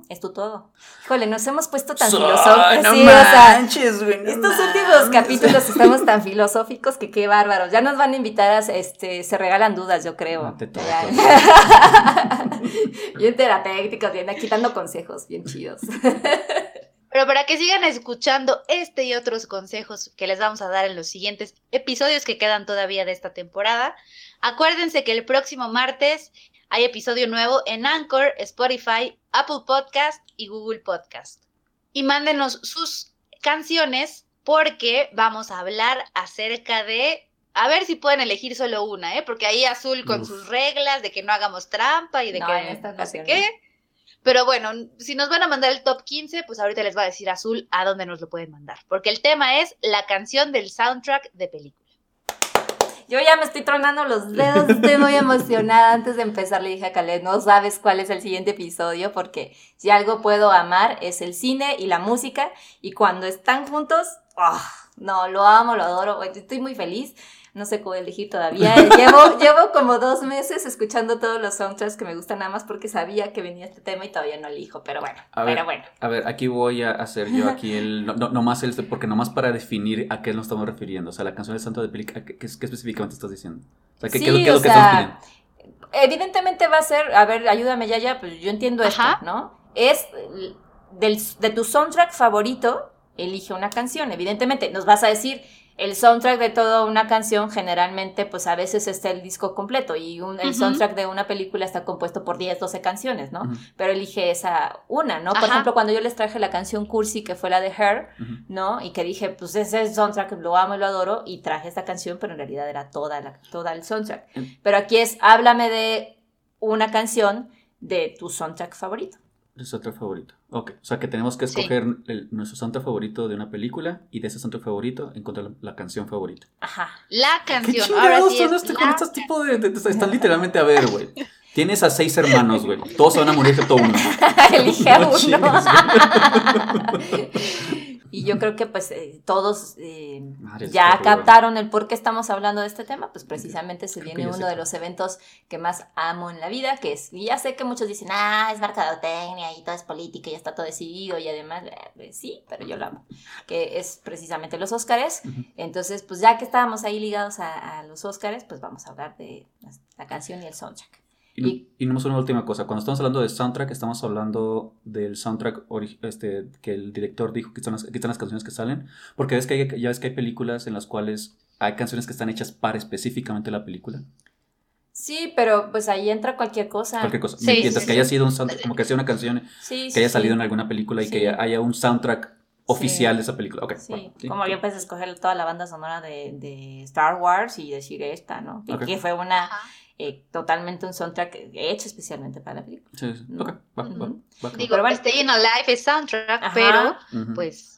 Es tu todo. Híjole, nos hemos puesto tan
So-
filosóficos.
no
sí, o sea,
manches, güey, no
Estos últimos capítulos estamos tan filosóficos que qué bárbaros. Ya nos van a invitar a, este, se regalan dudas, yo creo.
No te
bien terapéuticos, bien aquí dando consejos, bien chidos.
Pero para que sigan escuchando este y otros consejos que les vamos a dar en los siguientes episodios que quedan todavía de esta temporada, acuérdense que el próximo martes hay episodio nuevo en Anchor, Spotify, Apple Podcast y Google Podcast. Y mándenos sus canciones porque vamos a hablar acerca de... A ver si pueden elegir solo una, ¿eh? Porque ahí Azul con
Uf.
sus reglas de que no hagamos trampa y de
No,
que
en esta
no sé
ocasión
qué. Pero bueno, si nos van a mandar el top 15, pues ahorita les va a decir Azul a dónde nos lo pueden mandar. Porque el tema es la canción del soundtrack de película.
Yo ya me estoy tronando los dedos, estoy muy emocionada. Antes de empezar le dije a Caleb, no sabes cuál es el siguiente episodio porque si algo puedo amar es el cine y la música y cuando están juntos, ¡ah! no, lo amo, lo adoro, estoy muy feliz no sé cómo elegir todavía. Llevo, llevo como dos meses escuchando todos los soundtracks que me gustan nada más porque sabía que venía este tema y todavía no elijo, pero bueno,
A
pero
ver,
bueno.
A ver, aquí voy a hacer yo aquí el. No, no, nomás el. Porque nomás para definir a qué nos estamos refiriendo. O sea, la canción de Santo de Película, ¿qué, específicamente estás diciendo? O sea, ¿qué,
Sí,
qué, qué es lo que
sea,
estamos pidiendo?
Evidentemente va a ser, a ver, ayúdame ya, ya, pues yo entiendo esto,
Ajá.
¿no? Es del, de tu soundtrack favorito, elige una canción. Evidentemente, nos vas a decir, el soundtrack de toda una canción generalmente, pues a veces está el disco completo y un- el soundtrack de una película está compuesto por 10, 12 canciones, ¿no? Pero elige esa una, ¿no? Por ejemplo, cuando yo les traje la canción Cursi, que fue la de Her. ¿no? Y que dije, pues ese soundtrack lo amo y lo adoro, y traje esta canción, pero en realidad era toda, la, toda el soundtrack.
Mm.
Pero aquí es, háblame de una canción de tu soundtrack favorito.
El soundtrack favorito. Ok. O sea, que tenemos que
Sí.
escoger el- nuestro soundtrack favorito de una película y de ese soundtrack favorito encontrar la, la canción favorita.
Ajá.
La
¿Qué
canción.
chingados
Ahora sí
son
es
este con estos tipos de, de- de- Están literalmente a ver, güey. Tienes a seis hermanos, güey. Todos se van a morir excepto uno.
Elige a
No
uno. y yo creo que pues eh, todos eh,
Madre
ya captaron el por qué estamos hablando de este tema, pues precisamente se viene uno de los eventos que más amo en la vida, que es, y ya sé que muchos dicen, ah, es mercadotecnia y todo es política y ya está todo decidido y además, eh, pues, sí, pero yo lo amo, que es precisamente los Óscares. Entonces, pues ya que estábamos ahí ligados a, a los Óscares, pues vamos a hablar de la, la canción y el soundtrack.
Y,
Y-
nomás una última cosa. Cuando estamos hablando de soundtrack, estamos hablando del soundtrack este, que el director dijo que están, las, que están las canciones que salen. Porque ves que hay, ya ves que hay películas en las cuales hay canciones que están hechas para específicamente la película.
Sí, pero pues ahí entra cualquier cosa.
Cualquier cosa.
Sí,
Mientras
sí,
que
sí.
haya sido un soundtrack, como que sea una canción
Sí,
que haya
sí.
salido en alguna película y
Sí.
que haya un soundtrack oficial de esa película.
Sí,
bueno, sí.
como yo a escoger toda la banda sonora de, de Star Wars y decir esta, ¿no? Que fue una
Ajá.
Eh, totalmente un soundtrack hecho especialmente para la película.
Sí, sí.
¿no?
Ok, va, va,
Ujú.
va.
Digo,
Pero bueno.
Stay in Alive es soundtrack,
Ajá.
pero
Ujú.
pues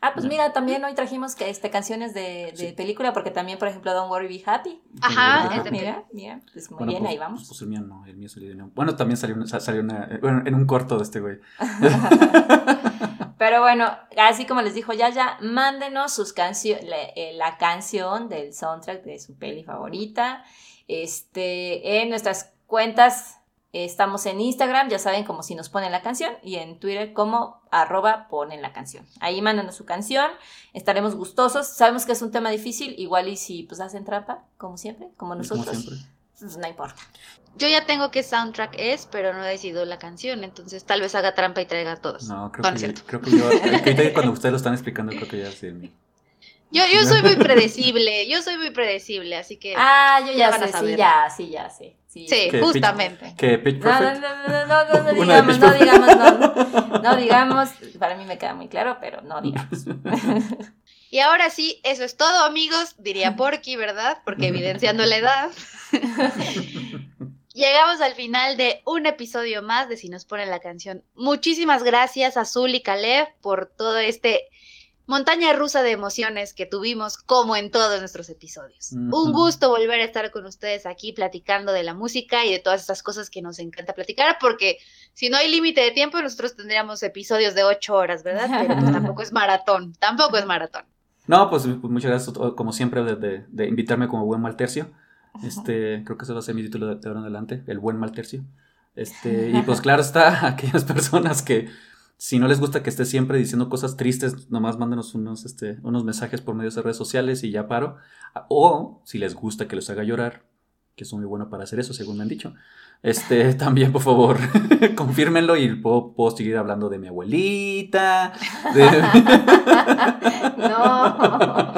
Ah, pues mira, también hoy trajimos que este canciones de, de
Sí.
película, porque también, por ejemplo, Don't Worry Be Happy.
Ajá, es de
mira, mira, pues muy
Bueno,
bien,
pues-
ahí vamos.
Pues, pues el mío no, el mío salió de una- Bueno, también salió, una- salió una, eh, bueno, en un corto de este güey.
Pero bueno, así como les dijo Yaya, mándenos sus canciones, la canción del soundtrack de su peli favorita. Este, en nuestras cuentas estamos en Instagram, ya saben como si nos ponen la canción, y en Twitter como arroba ponen la canción. Ahí mándanos su canción, estaremos gustosos. Sabemos que es un tema difícil, igual y si pues hacen trampa, como siempre, como
Como
nosotros,
siempre.
pues no importa.
yo ya tengo qué soundtrack es, pero no he decidido la canción, entonces tal vez haga trampa y traiga a todos.
No, creo que, creo que yo, que cuando ustedes lo están explicando, creo que ya sí.
Yo, yo soy muy predecible, yo soy muy predecible, así que
Ah, yo
Ya
ya,
van a
sé, sí, ya, sí, ya sé. Sí,
sí, justamente.
Que Pitch
No, no,
Perfect.
no, no, no, no, digamos, no digamos, no, no digamos, para mí me queda muy claro, pero no digamos.
Y ahora sí, eso es todo, amigos, diría Porky, ¿verdad? Porque evidenciando la edad. Llegamos al final de un episodio más de Si nos ponen la canción. Muchísimas gracias a Zul y Caleb por todo este montaña rusa de emociones que tuvimos como en todos nuestros episodios. Un gusto volver a estar con ustedes aquí platicando de la música y de todas estas cosas que nos encanta platicar porque si no hay límite de tiempo nosotros tendríamos episodios de ocho horas, ¿verdad? Pero pues tampoco es maratón, tampoco es maratón.
No, pues, pues, muchas gracias, como siempre, de, de- de invitarme como buen maltercio. Este, creo que ese va a ser mi título de, de ahora en adelante, el buen maltercio. Este, y pues claro está, aquellas personas que si no les gusta que esté siempre diciendo cosas tristes, nomás mándenos unos, este, unos mensajes por medios de redes sociales y ya paro. O si les gusta que los haga llorar, que soy muy bueno para hacer eso, según me han dicho. Este, también, por favor, confírmenlo y puedo, puedo seguir hablando de mi abuelita, de...
No.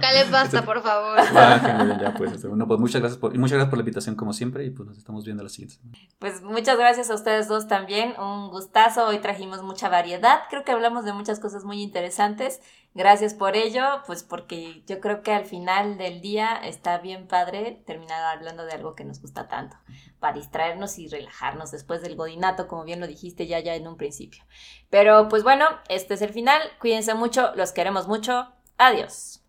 Vale, basta, por favor.
Bájenle ya, pues. este, Bueno, pues muchas gracias, por, y muchas gracias por la invitación, como siempre, y pues nos estamos viendo la siguiente semana.
Pues muchas gracias a ustedes dos también. Un gustazo. Hoy trajimos mucha variedad. Creo que hablamos de muchas cosas muy interesantes. Gracias por ello, pues porque yo creo que al final del día está bien padre terminar hablando de algo que nos gusta tanto, para distraernos y relajarnos después del godinato, como bien lo dijiste ya ya en un principio. Pero pues bueno, este es el final. Cuídense mucho, los queremos mucho. Adiós.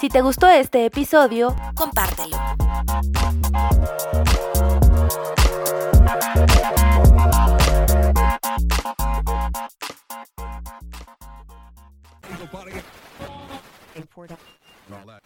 Si te gustó este episodio, compártelo.